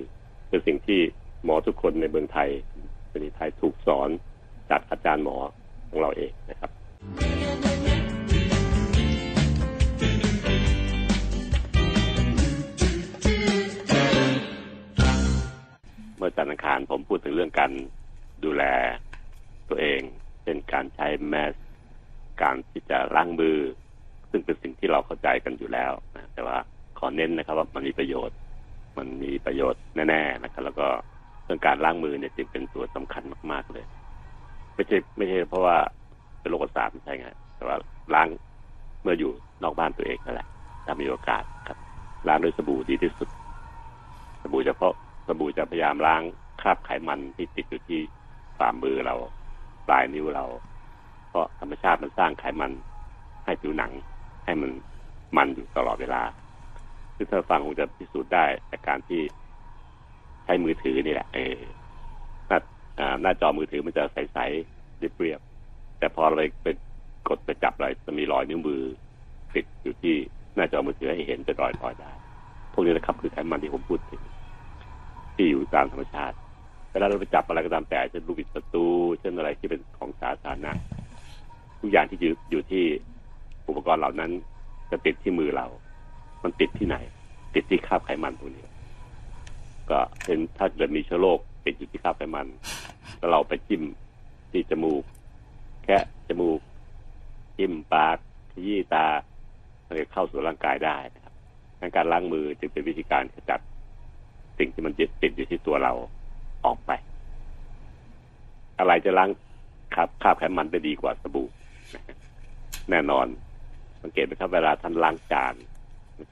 เป็นสิ่งที่หมอทุกคนในเมืองไทยเป็นไทยถูกสอนจากอาจารย์หมอของเราเองนะครับ เมื่อจันทร์อังคารผมพูดถึงเรื่องการดูแลตัวเอง เป็นการใช้แมสการที่จะล้างมือ ซึ่งเป็นสิ่งที่เราเข้าใจกันอยู่แล้วนะแต่ว่าขอเน้นนะครับว่ามันมีประโยชน์ มันมีประโยชน์แน่ๆนะครับ แล้วก็เรื่องการล้างมือเนี่ยจึงเป็นตัวสำคัญมาก ๆเลย ไม่ใช่ไม่ใช่เพราะว่าเป็นโรคประสาทไม่ใช่ไงแต่ว่าล้างเมื่ออยู่นอกบ้านตัวเองนั่นแหละถ้ามีโอกาสครับล้างด้วยสบู่ดีที่สุด สบู่เฉพาะ สบู่จะพยายามล้างคราบไขมันที่ติดอยู่ที่ฝ่ามือเราปลายนิ้วเรา เพราะธรรมชาติมันสร้างไขมันให้ผิวหนัง ให้มันมันอยู่ตลอดเวลาซึ่งถ้าฟังคงจะพิสูจน์ได้จากการที่ใช้มือถือนี่แหละเออหน้าหน้าจอมือถือมันจะใสๆเรียบๆแต่พอเราไปกดไปจับอะไรจะมีรอยนิ้วมือติดอยู่ที่หน้าจอมือถือให้เห็นเป็นรอยๆได้ พวกนี้นะครับคือไขมันที่ผมพูดถึง ที่อยู่ตามธรรมชาติเวลาเราไปจับอะไรก็ตามแต่เช่นลูกบิดประตูเช่นอะไรที่เป็นของสาธารณะทุกอย่างที่อยู่อยู่ที่อุปกรณ์เหล่านั้นจะติดที่มือเรา มันติดที่ไหน ติดที่คราบไขมันตรงนี้ ก็เป็นถ้าเกิดมีเชื้อโรคติดอยู่ที่คราบไขมันแล้วเราไปจิ้มที่จมูก แค่จมูก จิ้มปากขยี้ตามันจะเข้าสู่ร่างกายได้นะครับการล้างมือจึงเป็นวิธีการขจัด สิ่งที่มันติดติดอยู่ที่ตัวเราออกไป อะไรจะล้างคราบคราบไขมันได้ดีกว่าสบู่แน่นอน สังเกตไหมครับเวลาท่านล้างจาน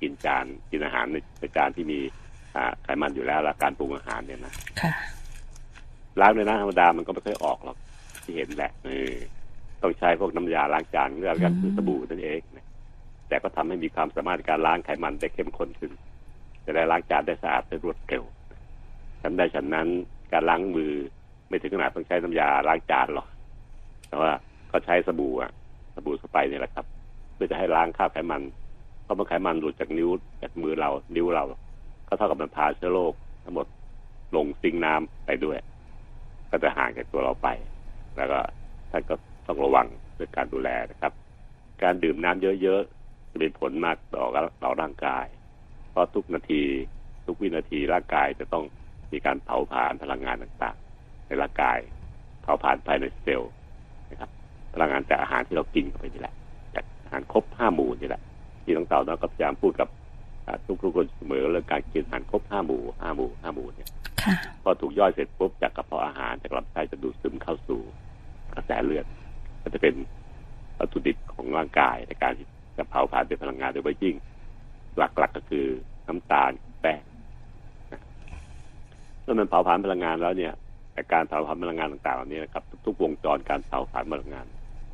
กินจานกินอาหารในจานที่มีไขมันอยู่แล้วและการปรุงอาหารเนี่ยนะ
ค่ะ
ล้างในน้ำธรรมดามันก็ไม่ค่อยออกหรอกที่เห็นแหละเออต้องใช้พวกน้ำยาล้างจานเรื่องกันคือสบู่นั่นเองนะแต่ก็ทำให้มีความสามารถในการล้างไขมันได้เข้มข้นขึ้น จะได้ล้างจานได้สะอาดได้รวดเร็วฉันได้ฉันนั้นการล้างมือไม่ถึงขนาดต้องใช้น้ำยาล้างจานหรอกแต่ว่าก็ใช้สบู่อะสบู่สไปเนี่ยแหละครับเพื่อจะให้ล้างคราบไขมันเพราะมันไขมันหลุดจากนิ้วจากมือเรา นิ้วเรา ก็เท่ากับมันพาเชื้อโรคทั้งหมดลงซิงน้ำไปด้วย ก็จะห่างจากตัวเราไป แล้วก็ท่านก็ต้องระวังเรื่องการดูแลนะครับ การดื่มน้ำเยอะๆจะเป็นผลมากต่อต่อร่างกาย เพราะทุกนาที ทุกวินาทีร่างกายจะต้องมีการเผาผลาญพลังงานต่างๆ ในร่างกายเผาผลาญภายในเซลล์นะครับ พลังงานจากอาหารที่เรากินเข้าไปนี่แหละจากอาหารครบห้าหมู่นี่แหละที่น้องเต่าน้องก็พยายามพูดกับทุกๆคนเสมอเรื่องการกินอาหารครบห้าหมู่ห้าหมู่ห้าหมู่เนี่ย
ค่ะ
พอถูกย่อยเสร็จปุ๊บจากกระเพาะอาหารจากลำไส้จะดูดซึมเข้าสู่กระแสเลือดก็จะเป็นวัตถุดิบของร่างกายในการที่จะเผาผลาญเป็นพลังงานโดยเฉพาะยิ่ง หลักๆกก็คือน้ำตาลแป้งเมื่อมันเผาผลาญพลังงานแล้วเนี่ยแต่การเผาผลาญพลังงานต่างๆเหล่านี้นะครับ ทุกวงจรการเผาผลาญพลังงาน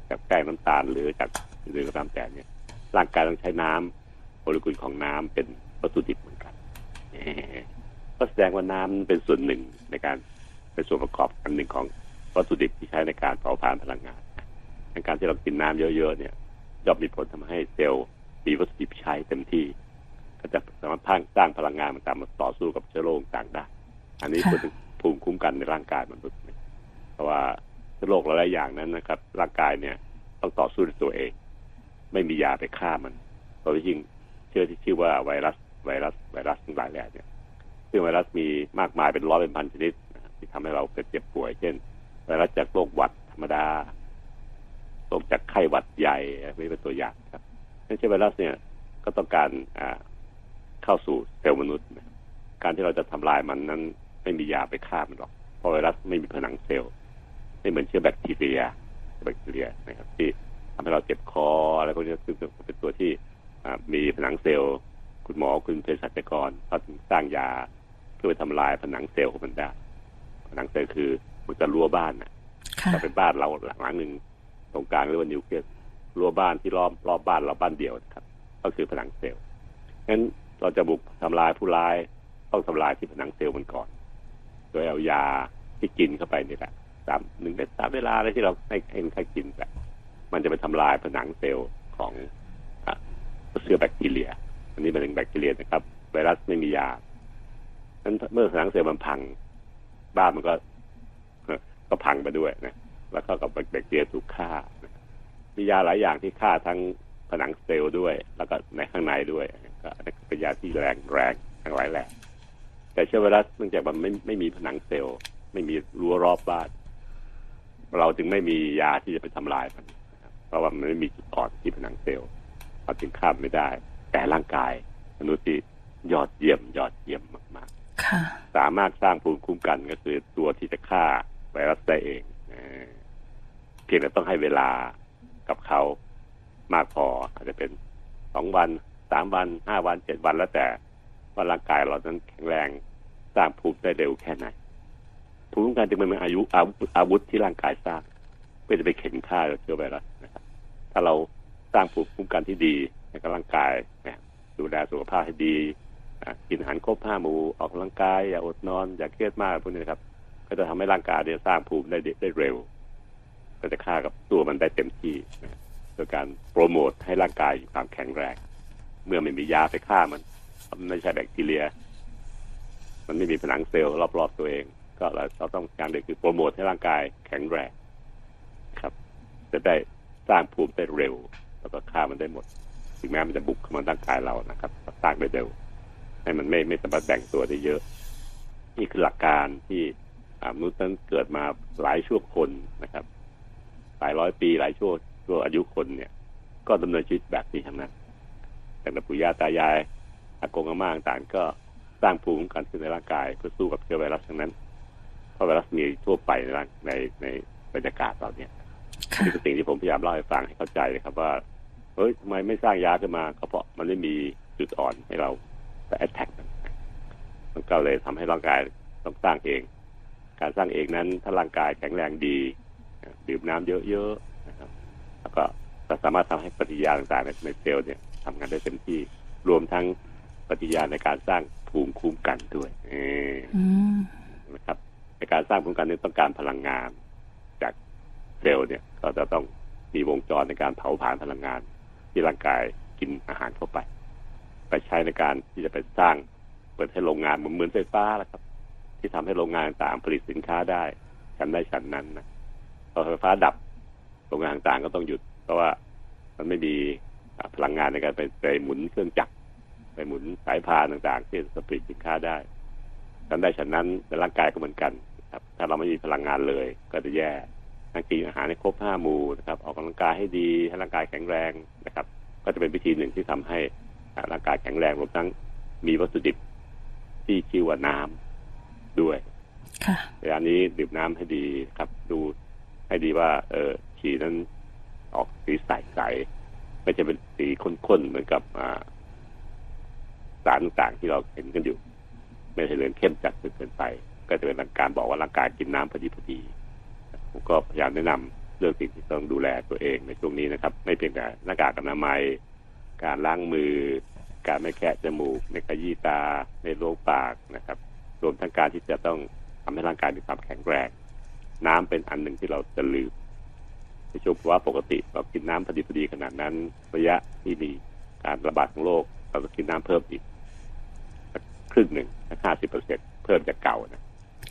จากแป้งน้ำตาลหรือจากหรือก็ตามแต่เนี่ย ร่างกายต้องใช้น้ำโมเลกุลของน้ำเป็นวัตถุดิบเหมือนกันก็แสดงว่าน้ำเป็นส่วนหนึ่งในการเป็นส่วนประกอบอันหนึ่งของวัตถุดิบที่ใช้ในการเผาผลาญพลังงานการที่เรากินน้ำเยอะๆเนี่ยย่อมมีผลทำให้เซลล์มีวัตถุดิบใช้เต็มที่ ก็จะสามารถพังสร้างพลังงานมันตามมาต่อสู้กับเชื้อโรคต่างได้ อันนี้เป็นภูมิคุ้มกันในร่างกายมนุษย์เพราะว่าเชื้อโรคหลายอย่างนั้นนะครับ ร่างกายเนี่ยต้องต่อสู้ด้วยตัวเอง ไม่มียาไปฆ่ามันเพราะยิ่งเชื้อที่ชื่อว่าไวรัสไวรัสไวรัสทั้งหลายแหล่เนี่ยซึ่งไวรัสมีมากมายเป็นร้อยเป็นพันชนิดที่ทำให้เราเกิดเจ็บป่วย เช่น ไวรัสจากโรคหวัดธรรมดาโรคจากไข้หวัดใหญ่ไม่เป็นตัวอย่างครับไม่ใช่ไวรัสเนี่ยก็ต้องการ เข้าสู่เซลล์มนุษย์ การที่เราจะทำลายมันนั้นไม่มียาไปฆ่ามันหรอก เพราะไวรัสไม่มีผนังเซลล์ไม่เหมือนเชื้อแบคทีเรียแบคทีเรียนะครับ ที่ทำให้เราเจ็บคออะไรพวกนี้ซึ่งเป็นตัวที่มีผนังเซลล์คุณหมอคุณเภสัชกรเขาถึงสร้างยาเพื่อไปทำลายผนังเซลล์ของมันได้ ผนังเซลล์คือมันจะรั้วบ้านนะถ้าเป็นบ้านเราหลังหนึ่งตรงกลางเรียกว่านิวเคลียสรั้วบ้านที่รอบรอบบ้านเราบ้านเดียวนะครับ ก็คือผนังเซลล์งั้น เราจะบุกทำลายผู้ร้าย ต้องทำลายที่ผนังเซลล์มันก่อน โดยเอายาที่กินเข้าไปนี่แหละสามหนึ่งเม็ดสามเวลาอะไรที่เราให้ให้ใครกินแบบมันจะไปทำลายผนังเซลล์ของเชื้อแบคทีเรีย อันนี้เป็นแบคทีเรียนะครับไวรัสไม่มียานั้นเมื่อผนังเซลล์มันพัง บ้านมันก็ ก็พังไปด้วยนะแล้วก็กับแบคทีเรียถูกฆ่ามียาหลายอย่างที่ฆ่าทั้งผนังเซลล์ด้วย แล้วก็ในข้างในด้วย ก็เป็นยาที่แรงแรงทั้งหลายแหละ แต่เชื้อไวรัสเนื่องจากมันไม่ไม่มีผนังเซลล์ไม่มีรั้วรอบบ้าน เราจึงไม่มียาที่จะไปทำลายมันเพราะว่ามันไม่มีจุดอ่อนที่ผนังเซลล์เราจึงข้ามไม่ได้ แต่ร่างกายมนุษย์ที่ยอดเยี่ยม ยอดเยี่ยมมากๆสามารถสร้างภูมิคุ้มกันก็คือตัวที่จะฆ่าไวรัสได้เองเพียงแต่ต้องให้เวลากับเขามากพออาจจะเป็นสองวัน สามวันห้าวันเจ็ดวันแล้วแต่ว่าร่างกายเรานั้นแข็งแรงสร้างภูมิได้เร็วแค่ไหนภูมิคุ้มกันจึงเป็นอายุอาวุธที่ร่างกายสร้างเพื่อจะไปเข็นฆ่าเชื้อไวรัสนะครับ ถ้าเราสร้างภูมิคุ้มกันที่ดีในร่างกายดูแลสุขภาพให้ดีกินอาหารครบห้าหมู่ออกกำลังกายอย่าอดนอน อย่าเครียดมากพวกนี้ครับ ก็จะทำให้ร่างกายเนี่ยสร้างภูมิได้ได้เร็ว ก็จะฆ่ากับตัวมันได้เต็มที่โดยการโปรโมทให้ร่างกายมีความแข็งแรง เมื่อไม่มียาไปฆ่ามันมันไม่ใช่แบคทีเรีย มันไม่มีผนังเซลล์รอบๆตัวเอง ก็เราต้องการเด็กคือโปรโมทให้ร่างกายแข็งแรงครับ จะได้สร้างภูมิได้เร็ว แล้วก็ฆ่ามันได้หมด ถึงแม้มันจะบุกเข้ามาร่างกายเรานะครับสร้างได้เร็ว ให้มันไม่ไม่สามารถแบ่งตัวได้เยอะ นี่คือหลักการที่มนุษย์นั้นเกิดมาหลายชั่วคนนะครับ หลายร้อยปีหลายชั่วชั่วอายุคนเนี่ย ก็ดำเนินชีวิตแบบนี้ทั้งนั้น แต่ปู่ย่าตายายอากงอาม่าต่างก็สร้างภูมิคุ้มกันขึ้นในร่างกายเพื่อสู้กับเชื้อไวรัสทั้งนั้นเพราะไวรัสมีทั่วไปในในในบรรยากาศเราเนี่ยนี่คือสิ่งที่ผมพยายามเล่าให้ฟังให้เข้าใจนะครับว่าเฮ้ยทำไมไม่สร้างยาขึ้นมาก็เพราะมันไม่มีจุดอ่อนให้เราไปแอตแทกมันมันก็เลยทำให้ร่างกายต้องสร้างเอง การสร้างเองนั้นถ้าร่างกายแข็งแรงดีดื่มน้ำเยอะๆนะครับแล้วก็สามารถทำให้ปฏิกิริยาต่างๆในเซลล์เนี่ย ทำงานได้เต็มที่ รวมทั้งปฏิญาณในการสร้างภูมิคุ้มกันด้วยนะครับในการสร้างภูมิคุ้มกันนี้ต้องการพลังงาน จากเซลล์เนี่ย ก็จะต้องมีวงจรในการเผาผลาญพลังงาน ที่ร่างกายกินอาหารเข้าไป ไปใช้ในการที่จะไปสร้างเปิดให้โรงงานเหมือนเหมือนไฟฟ้าแหละครับ ที่ทำให้โรงงานต่างผลิตสินค้าได้ชั้นได้ชั้นนั้นนะพอไฟฟ้าดับโรงงานต่างก็ต้องหยุด เพราะว่ามันไม่มี พลังงานในการไปไปหมุนเครื่องจักรไปหมุนสายพานต่างๆ ที่สปริตสินค้าได้ทำได้ฉะนั้นในร่างกายก็เหมือนกันครับ ถ้าเราไม่มีพลังงานเลยก็จะแย่นั่งกินอาหารให้ครบห้าหมู่นะครับ ออกกำลังกายให้ดีให้ร่างกายแข็งแรงนะครับ ก็จะเป็นวิธีหนึ่งที่ทำให้ร่างกายแข็งแรงรวมทั้งมีวัตถุดิบที่ชื่อว่าน้ำด้วยเวลานี้ดื่มน้ำให้ดีครับ ดูให้ดีว่า เออฉี่นั้นออกสีใสใส ไม่ใช่เป็นสีข้นๆเหมือนกับสารต่างๆที่เราเห็นกันอยู่ ไม่ใช่เรื่องเข้มจัดจนเกินไป ก็จะเป็นการบอกว่าร่างกายกินน้ำพอดีพอดีผมก็พยายามแนะนำเรื่องสิ่งที่ต้องดูแลตัวเองในช่วงนี้นะครับ ไม่เพียงแต่หน้ากากอนามัย การล้างมือ การไม่แคะจมูกไม่ขยี้ตาไม่โรคปากนะครับ รวมทั้งการที่จะต้องทำให้ร่างกายมีความแข็งแรงน้ำเป็นอันหนึ่งที่เราจะลืม ในช่วงภาวะปกติเรากินน้ำพอดีพอดีขนาดนั้น ระยะที่มีการระบาดของโรคเราต้องกินน้ำเพิ่มอีกสักครึ่งหนึ่งสักห้าสิบเปอร์เซ็นเพิ่มจากเก่านะ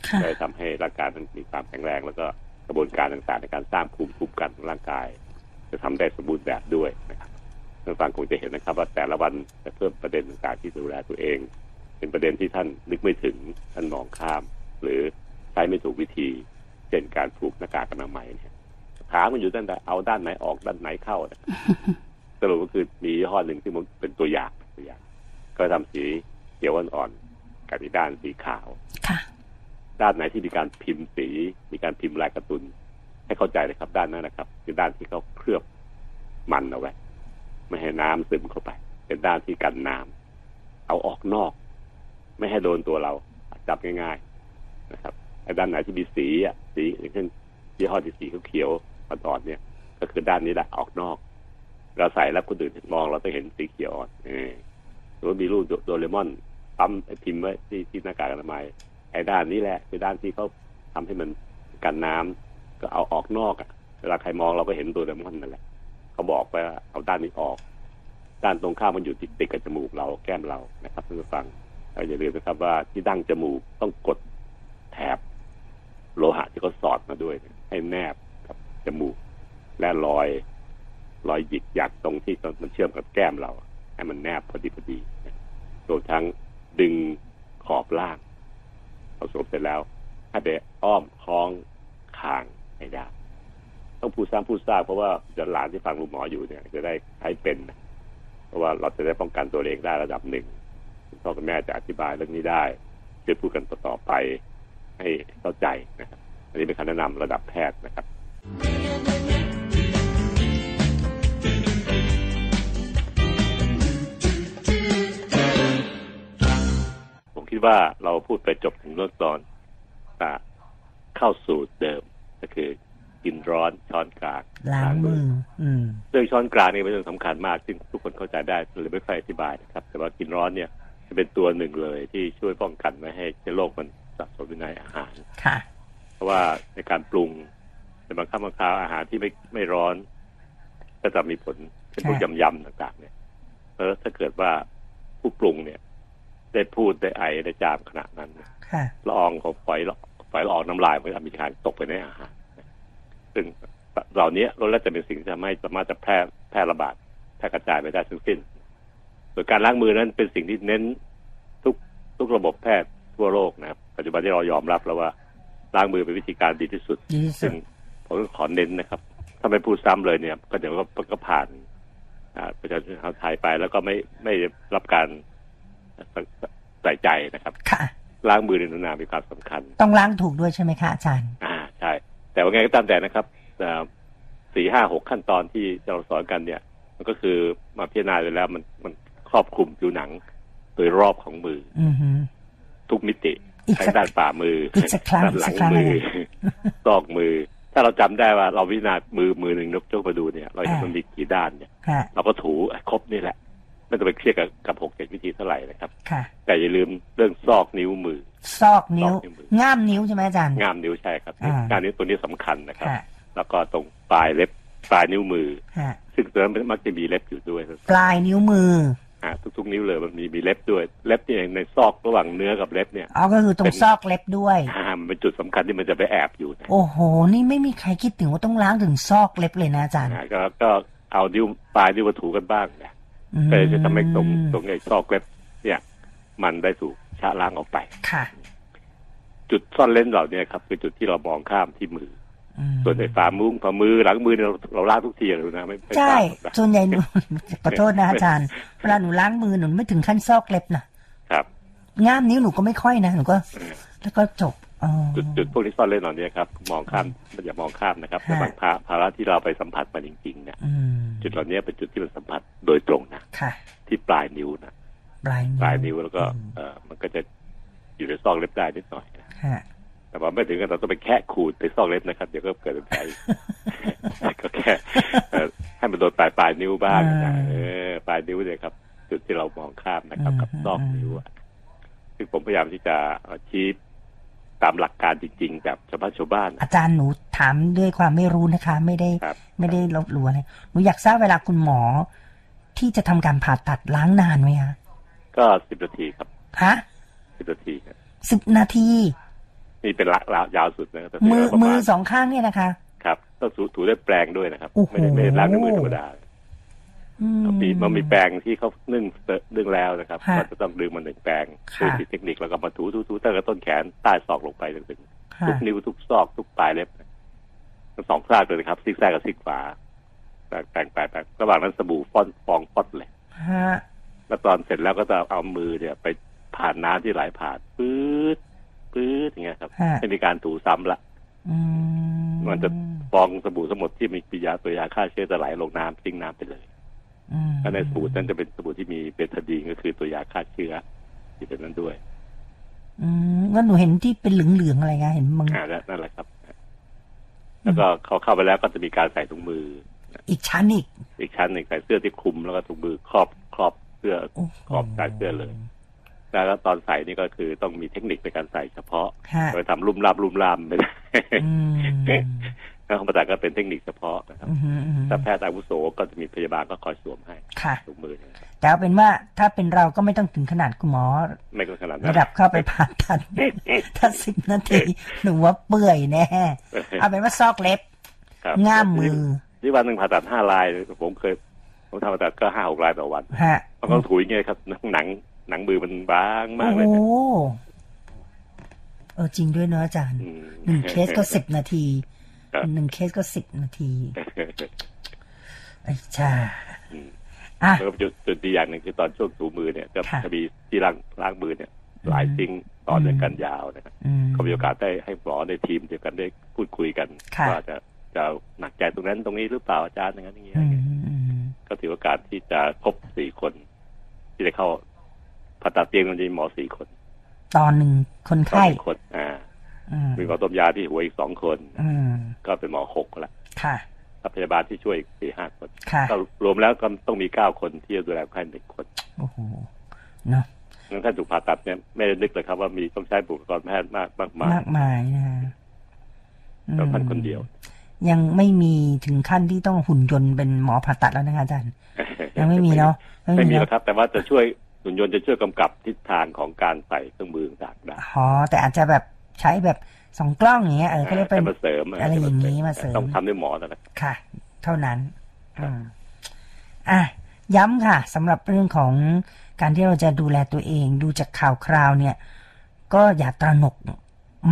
ค่ะ
จะทำให้ร่างกายมันมีความแข็งแรง แล้วก็กระบวนการต่างๆในการสร้างภูมิคุ้มกันของร่างกาย จะทำได้สมบูรณ์แบบด้วยนะครับท่านฟังคงจะเห็นนะครับ ว่าแต่ละวันจะเพิ่มประเด็นต่างๆที่ดูแลตัวเอง เป็นประเด็นที่ท่านนึกไม่ถึงท่านมองข้าม หรือใช้ไม่ถูกวิธี เช่นการผูกหน้ากากอนามัยเนี่ย ถามมันอยู่ตั้งแต่เอาด้านไหนออกด้านไหนเข้านะสรุปก็คือมียี่ห้อหนึ่งที่มันเป็นตัวอย่างตัวอย่าง ก็ทำสีเขียวอ่อนๆกับอีกด้านสีขาว
ค่ะ
ด้านไหนที่มีการพิมพ์สี มีการพิมพ์ลายการ์ตูนให้เข้าใจเลยครับ ด้านนั้นนะครับ คือด้านที่เขาเคลือบมันเอาไว้ไม่ให้น้ำซึมเข้าไป เป็นด้านที่กันน้ำเอาออกนอก ไม่ให้โดนตัวเราจับง่าย ๆนะครับไอ้ด้านไหนที่มีสีอะสีอย่างเช่นยี่ห้อที่สีเขียวๆ อ่อนๆเนี่ย ก็คือด้านนี้แหละออกนอก เราใส่แล้วคนอื่นมองเราต้องเห็นสีเขียวอ่อนเออหรือว่ามีรูปโดเรมอนปั๊มพิมพ์ไว้ที่ที่หน้ากากอนามัยไอ้ด้านนี้แหละ คือด้านที่เขาทำให้มันกันน้ำก็เอาออกนอกอะเวลาใครมองเราก็เห็นตัวเดมอนนั่นแหละเขาบอกว่าเอาด้านนี้ออก ด้านตรงข้ามมันอยู่ติดติดกับจมูกเราแก้มเรานะครับท่านผู้ฟังเราอย่าลืมนะครับว่าที่ดั้งจมูกต้องกดแถบ โลหะที่เขาสอดมาด้วย ให้แนบ จมูก และรอย รอยหยิกหยักตรงที่มันเชื่อมกับแก้มเรา ให้มันแนบพอดีพอดีรวมทั้งดึงขอบล่างพอสมเสร็จแล้วให้ไปอ้อมคล้องคางให้ได้ต้องพูดซ้ำพูดซากเพราะว่าเดี๋ยวหลานที่ฟังลุงหมออยู่เนี่ยจะได้ใช้เป็น เพราะว่าเราจะได้ป้องกันตัวเองได้ระดับหนึ่งพ่อคุณแม่จะอธิบายเรื่องนี้ได้จะพูดกันต่อไปให้เข้าใจนะครับ อันนี้เป็นคำแนะนำระดับแพทย์นะครับ ผมคิดว่าเราพูดไปจบถึงเรื่องตอนอ่าเข้าสู่เดิมก็คือ กินร้อนช้อนกลาง
ล้างมืออืม
เรื่องช้อนกลางนี่เป็นเรื่องสำคัญมากซึ่งทุกคนเข้าใจได้หรือไม่ค่อยอธิบายนะครับ แต่ว่ากินร้อนเนี่ยจะเป็นตัวหนึ่งเลยที่ช่วยป้องกันไม่ให้เชื้อโรคมันสะสมอยู่ในอาหาร
ค่ะ
เพราะว่าในการปรุง ในบางครั้งบางคราวอาหารที่ไม่ไม่ร้อน ก็จะมีผลเช่นพวก
ค่ะ
ยำๆต่าง ๆ เนี่ยเพราะถ้าเกิดว่าผู้ปรุงเนี่ย ได้พูดได้ไอได้จามขณะนั้นเนี่ย
ค่ะ
ละอองของฝอยละฝอยละอองน้ำลายมันจะมีการตกไปในอาหารซึ่งเหล่านี้ล้วนแล้วจะเป็นสิ่งที่ทำให้สามารถจะแพร่แพร่ระบาดแพร่กระจายไปได้ทั้งสิ้นส่วนการล้างมือนั้นเป็นสิ่งที่เน้นทุกทุกระบบแพทย์ทั่วโลกนะครับปัจจุบันที่เรายอมรับแล้วว่าล้างมือเป็นวิธีการดีที่สุด
ดีที่สุ
ซึ่
ด
ง ผมก็ขอเน้นนะครับ ถ้าไม่พูดซ้ำเลยเนี่ย ก็เดี๋ยวก็ก็ผ่านอ่าประชาชนชาวไทยไปแล้วก็ไม่ไม่รับการใส่ใจนะครับ
ค่ะ
ล้างมือในนานามีความสำคัญ
ต้องล้างถูกด้วยใช่ไหมคะอาจารย์
อ่าใช่ แต่ว่าไงก็ตามแต่นะครับสี่ห้าหกขั้นตอนที่เราสอนกันเนี่ย มันก็คือมาพิจารณาไปแล้วมันมันครอบคลุมผิวหนังโดยรอบของมือ
อือฮึ
ทุกมิติ
อีกสั
ทั้
ก
งด้านฝ่ามือ
อีกสักครั้ง
ด้านหลั
อีกสักครั้ง
มือ
หนึ่ง
ซอกมือ ถ้าเราจำได้ว่าเราวิจารณามือมือหนึ่งนกยกมาดูเนี่ย เราเห็น
อ่ามั
มันมีกี่ด้านเนี่ย
ค่ะ
เราก็ถูครบนี่แหละไม่ต้องไปเครียดกับกับหกเจ็ดวิธีเท่าไหร่นะครับ
ค่ะ
แต่อย่าลืมเรื่องซอกนิ้วมือ
ซอกนิ้ว
ซอกนิ้วมือ
ง่ามนิ้วใช่ไหมอาจารย์
ง่ามนิ้วใช่ครับ
อ่า
ง่ามนิ้วตัวนี้สำคัญนะครับ
ค่ะ
แล้วก็ตรงปลายเล็บปลายนิ้วมือ
ค่ะ
ซึ่งตัวนั้นมักจะมีเล็บอยู่ด้วย
ปลายนิ้วมือ
อ่าทุกๆนิ้วเลยมันมีมีเล็บด้วย เล็บเนี่ยในซอกระหว่างเนื้อกับเล็บเนี่ย
เอาก็คือตร
เป็
ง
น
ซอกเล็บด้วย
อ่ามันเป็นจุดสำคัญที่มันจะไปแอบอยู่นะ
โอ้โห นี่ไม่มีใครคิดถึงว่าต้องล้างถึงซอกเล็บเลยนะอาจารย์
อ่าก็ก็เอานิ้วปลายนิ้วมาถูกันบ้างนะ
อืม
ก็จะทำให้ตรงตรงไอ้ซอกเล็บ เนี่ย มันได้ถูกชะล้างออกไป
ค่ะ
จุดซ่อนเล้นเหล่านี้ครับ คือจุดที่เรามองข้ามที่มือ
อืม
ส่วนในฝ่ามือฝ่ามือหลังมือเนี่ยเราเราล้างทุกทีเลยนะไม่ไม่
ใช่
ทราบหรอกนะ
ส่วนใหญ่หนูขอโทษนะอาจารย์เวลาหนูล้างมือหนูไม่ถึงขั้นซอกเล็บนะครับง่ามนิ้วหนูก็ไม่ค่อยนะหนูก็ แล้วก็จบอ๋อ
จุดจุดพวกที่ซ่อนเล่นเหล่านี้ครับมองข้ามอย่ามองข้ามนะครับ
ค่ะ
แต่บางภาภาระที่เราไปสัมผัสมาจริงๆเนี่ย
อืม
จุดเหล่านี้เป็นจุดที่มันสัมผัสโดยตรงนะ
ค่ะ
ที่ปลายนิ้วนะ
ปลายนิ้ว
ปลายนิ้วแล้วก็เออมันก็จะอยู่ในซอกเล็บได้นิดหน่อยนะ
ฮะ
แต่ว่าไม่ถึงกับเราต้องไปแคะขูดในซอกเล็บนะครับ เดี๋ยวก็เกิดเป็นแผลอีกก็แค่เอ่อให้มันโดนปลายปลายนิ้วบ้างนะเออปลายนิ้วเนี่ยครับ จุดที่เรามองข้ามนะครับ กับซอกนิ้วอะซึ่งผมพยายามที่จะชี้ตามหลักการจริง ๆ แบบชาวบ้านชาวบ้าน
อาจารย์หนูถามด้วยความไม่รู้นะคะ ไม่ได้
ครับ
ไม่ได้ลบหลู่อะไรหนูอยากทราบเวลาคุณหมอ ที่จะทำการผ่าตัดล้างนานไหมคะ
ก็สิบนาทีครับ
ฮะ
สิบนาทีครับ
สิบนาที
นี่เป็นละละยาวสุดนะครับแต่
มือ
ประ
มื
มา
อ
ณ
สองข้างเนี่ยนะคะ
ครับต้องถูถูด้วยแปรงด้วยนะครับ
โอ้โห
ไม่ได้ไม่ได้ล้างด้วยมือธรรมดา
อืม
มีมันมีแปรงที่เขานึ่งนึ่งแล้วนะครับ
ฮะ
ก็จะต้องดึงมันหนึ่งแปรง
ค่ะ
ด้วยเทคนิคแล้วก็มาถูถูถูตั้งแต่ต้นแขนใต้ศอกลงไปจนถึง
ค่ะ
ทุกนิ้วทุกซอกทุกปลายเล็บทั้งสองข้างเลยนะครับซิกแซกกับซิกขวาแปรงแปรงแปรงแปรงระหว่างนั้นสบู่ฟอนฟองฟอดเลย
ฮะ
แล้วตอนเสร็จแล้วก็จะเอามือเนี่ย ไปผ่านน้ำที่ไหลผ่านปื๊ด ปื๊ดอย่างเงี้ยครับ
ฮะ
ไม่มีการถูซ้ำละ
อืม
มันจะฟองสบู่ทั้งหมดที่มีปิยาตัวยาฆ่าเชื้อจะไหลลงน้ำทิ้งน้ำไปเลย
อืม
และในสบู่นั้นจะเป็นสบู่ที่มีเบทาดีนก็คือตัวยาฆ่าเชื้อที่เป็นนั้นด้วย
อืมงั้นหนูเห็นที่เป็นเหลืองๆอะไรเงี้ยเห็นมึง
อ่านั่นนั่นแหละครับ แล้วก็เขาเข้าไปแล้วก็จะมีการใส่ถุงมือ
อีกชั้นอีก
อีกชั้นหนึ่งใส่เสื้อที่คลุมแล้วก็ถุงมือครอบครอบเสื้อ
โอ้โห
ครอบกายเสื้อเลย แล้วตอนใส่นี่ก็คือต้องมีเทคนิคในการใส่เฉพาะ
ฮะ
ไปทำลุ่มล่ามลุ่มล่ามไม่ได้
อืม
แล้วธรรมดาก็เป็นเทคนิคเฉพาะนะครับ
อืมอืมอืม
ถ้าแพทย์อาวุโสก็จะมีพยาบาลก็คอยสวมให้
ค่ะ
ถุงมือนะครับ
แต่เอาเป็นว่าถ้าเป็นเราก็ไม่ต้องถึงขนาดคุณหมอ
ไม่ก็ขนาดนั้น
ระดับเข้าไปผ่าตัดถ้าสิบนาทีหนูว่าเปื่อยแน่เอาเป็นว่าซอกเล็บ
ครับ
ง่ามมือ
ที่วันหนึ่งผ่าตัดห้าลายผมเคยผมทำผ่าตัดก็ห้าหกลายต่อวัน
ฮะ
มันก็ถุยไงครับหนัง หนังมือมันบางมาก
โอ้
เลย
โห
นะ
เออจริงด้วยเนอะอาจารย์
อืม
หนึ่งเคสก็สิบนาที
ครับ
หนึ่งเคสก็สิบนาทีไอ้จ้า
อืม
อะ
แล้วก็จุดจุดดีอย่างหนึ่งคือตอนช่วงถูมือเนี่ยจะ
ค่ะ
จะมีที่ล้างล้างมือเนี่ยหลายซิงค์ต่อเนื่องกันยาวนะครับ
อืม
ก็มีโอกาสได้ให้หมอในทีมเดียวกันได้พูดคุยกัน
ค่ะ
ว่าจะจะหนักใจตรงนั้นตรงนี้หรือเปล่าอาจารย์อย่างนั้นอย่างนี้
อืมอืมอืม
ก็ถือโอกาสที่จะพบสี่คนที่ได้เข้า ผ่าตัดเตียงมันจะมีหมอสี่คน
ตอนหนึ่งคน
ต่อ
ไข้
หนึ่งคน อ่า
อืม
มีหมอต้มยาที่หัวอีกสองคน
อืม
ก็เป็นหมอหกละ
ค่ะ
ถ้าพยาบาลที่ช่วยอีกสี่ห้าคน
ค่ะ
ก็รวมแล้วก็ต้องมีเก้าคนที่จะดูแลคนไข้หนึ่งคน
โอ้โหเนาะ
งั้นท่านถูกผ่าตัดเนี่ยไม่ได้นึกเลยครับว่ามีต้องใช้บุคลากรแพทย์มากมากมาย
มากมายนะฮะอืม
แล้วท่านคนเดียว
ยังไม่มีถึงขั้นที่ต้องหุ่นยนต์เป็นหมอผ่าตัดแล้วนะคะอาจารย์ยังไม่มีเนาะ
ไม่มี
เน
แล้
อะ
วครับ แต่ว่าจะช่วย หุ่นยนต์จะช่วยกำกับทิศทางของการใส่เครื่องมือต่างๆได้
อ๋อแต่อาจจะแบบใช้แบบสองกล้องอย่างเงี้ยเออก็เรียกเป็น
ให้มาเสริม
อะไรอย่างนี้มาเสริม
ต้องทำด้วยหมอนั่นแหละ
ค่ะ เท่านั้นอืมอะย้ำค่ะสำหรับเรื่องของการที่เราจะดูแลตัวเอง ดูจากข่าวคราวเนี่ย ก็อย่าตระหนก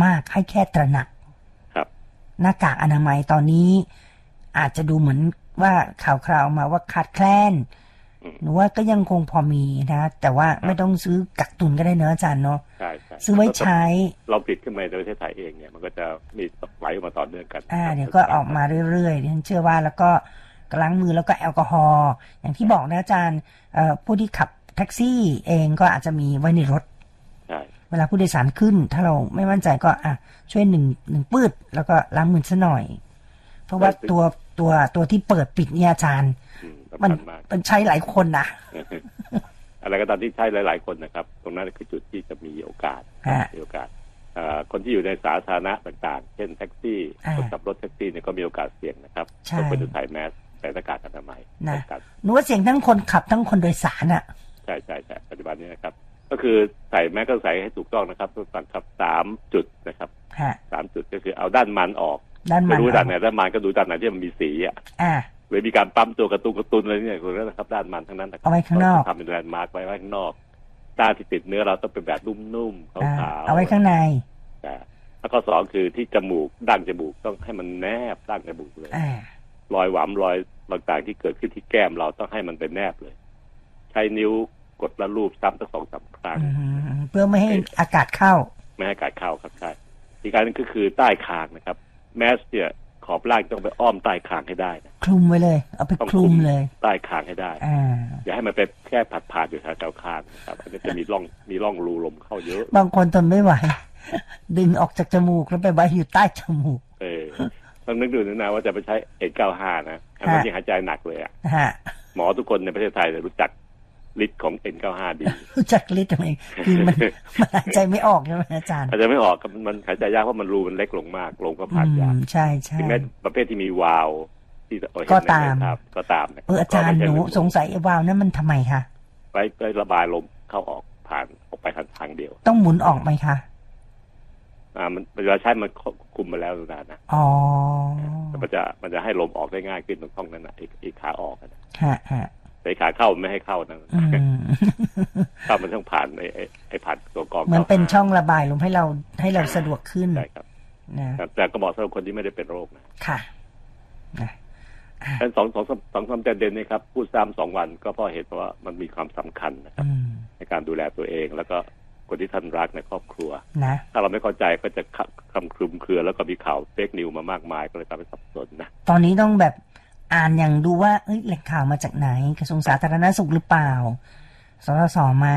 มากให้แค่ตระหนัก
ครับ
หน้ากากอนามัยตอนนี้ อาจจะดูเหมือนว่าข่าวคราวมาว่าขาดแคลน
อืม
หนูว่าก็ยังคงพอมีนะ แต่ว่าไม่ต้องซื้อกักตุนก็ได้เนอะอาจารย์เนาะ
ใช่ใช่
ซื้อไว้ใช้
เราผลิตขึ้นมาในประเทศไทยเองเนี่ยมันก็จะมีไหลออกมาต่อเนื่องกัน
อ่าเดี๋ยวก็ออกมาเรื่อยๆดิฉันเชื่อว่าแล้วก็ล้างมือแล้วก็แอลกอฮอล์อย่างที่บอกนะอาจารย์เอ่อผู้ที่ขับแท็กซี่เองก็อาจจะมีไว้ในรถ
ใช่
เวลาผู้โดยสารขึ้น ถ้าเราไม่มั่นใจก็อะช่วยหนึ่งหนึ่งปืดแล้วก็ล้างมือซะหน่อย เพราะว่าตัวตัวตัวที่เปิดปิดเนี่ยอาจารย์
อื มสำ
มัน
คัญมาก
มันใช้หลายคนนะ
อะไรก็ตามที่ใช้หลาย ๆ คนนะครับ ตรงนั้นคือจุดที่จะมีโอกาส
ฮะ
มีโอกาสเอ่อคนที่อยู่ในสาธารณะต่างๆ เช่นแท็กซี่
อ่า
คนขับรถแท็กซี่เนี่ยก็มีโอกาสเสี่ยงนะครับ
ใช่
ต้องเป็นใส่แมสใส่หน้ากากอนามัย
นะ
ป้องกัน
หนูว่าเสียงทั้งคนขับทั้งคนโดยสารอะ
ใช่ใช่ใช่ปัจจุบันนี้นะครับ ก็คือใส่แมสก็ใส่ให้ถูกต้องนะครับทุกท่านครับสามจุดนะครับ
ฮะ
สามจุดก็คือเอาด้านมันออก
ด้านมั
ไม่
น
รู้
อ
ด้า
อนก
ไหนด้านมันก็ดูด้านไหนที่มันมีสีอะ
อ่า
หรือมีการปั๊มตัวกระตุนกระตุนอะไรเนี่ยคนนั้นนะครับ ด้านมันทั้งนั้นนะครั
เอาไว้ข้างนอก
ทำเป็นแลนด์มาร์กไว้ไว้ข้างนอกด้านที่ติดเนื้อเราต้องเป็นแบบนุ่มๆ
อ่า
ขาวๆ
เอาไว้ข้างใน
อ่าแล้วก็สองคือที่จมูกดั้งจมูกต้องให้มันแนบดั้งจมูกเลย
อ่าร
อยหวามรอยต่างๆที่เกิดขึ้นที่แก้มเราต้องให้มันเป็นแนบเลย ใช้นิ้วกดแล้วรูปซ้ำตั้งสองสามครั้ง
อืมเพื่อไม่ให้อากาศเข้า
ไม่ให้อากาศเข้าครับใช่อีกการหนึงก็คือใต้คางนะครับ แมสเนี่ย ขอบล่างต้องไปอ้อมใต้คางให้ได้นะ
คลุมไว้เลย เอาไป
ต้อง
คลุมเลย
ใต้คางให้ได้
อ่า
อย่าให้มันไปแค่ผัดผ่านอยู่แถวๆคางนะครับอันนี้จะมีร่องมีร่องรูลมเข้าเยอะ
บางคนทนไม่ไหว ดึงออกจากจมูกแล้วไปไว้อยู่ใต้จมูก
เออต้องนึกดูนะว่าจะไปใช้เอ็นเก้าห้านะอันนั้นยังหายใจหนักเลยอะ
นะฮะ
หมอทุกคนในประเทศไทยเนี่ยรู้จัก ฤทธิ์ของ N95 ดี
รู้จักฤทธิ์ทำไมคือมันมันหายใจไม่ออกใช่ไหมอาจารย์
อาจจะไม่ออกครับมันหายใจยากเพราะมันรูมันเล็กลงมากลงก็
อื
ผ่านยาก
มใช่ใช่
ถึงแม้ประเภทที่มีวาล์วที่เราเห็น
ก็
ใน
ตาม
ภาพก็ตามนะ
เอออาจารย์
ก็
ห
ไม่
นู
ใช่
สงสัยไอ้วาล์วนั้นมันทำไมคะ
ไว้ไว้ระบายลมเข้าออกผ่านออกไปทางทางเดียว
ต้องหมุนออกไหมคะ
อ่ามันเวลาใช้มันควบคุมมาแล้วนานนะ
อ๋อ
แต่มันจะมันจะให้ลมออกได้ง่ายขึ้นตรงช่องนั้นนะไอ้ไอ้ขาออกอะนะ
ฮะฮะ
แต่ ไอ้ขาเข้าไม่ให้เข้านะ
อืม
เข้ามันต้องผ่านไอ้ไอ้ไอ้ผ่านตัวกรอง
เหมือนเป็น
ข้า
ช่องระบายลมให้เราให้เราสะดวกขึ้น
ใช่ครับ
นะ
แต่ก็เหมาะสำหรับคนที่ไม่ได้เป็นโรคนะ
ค่ะนะ
ดังนั้นสองสองสองสองสามประเด็นนี้ครับพูดซ้ำสองวันก็เพราะเหตุว่ามันมีความสำคัญนะครับ
อืม
ในการดูแลตัวเองแล้วก็คนที่ท่านรักในครอบครัว
นะ
ถ้าเราไม่เข้าใจก็จะคคำคลุมเครือ แล้วก็มีข่าวเฟกนิวมามากมายก็เลยทำให้สับสนนะ
ตอนนี้ต้องแบบ อ่านอย่างดูว่าเอ้ยแหล่งข่าวมาจากไหน กระทรวงสาธารณสุขหรือเปล่าสสสไหม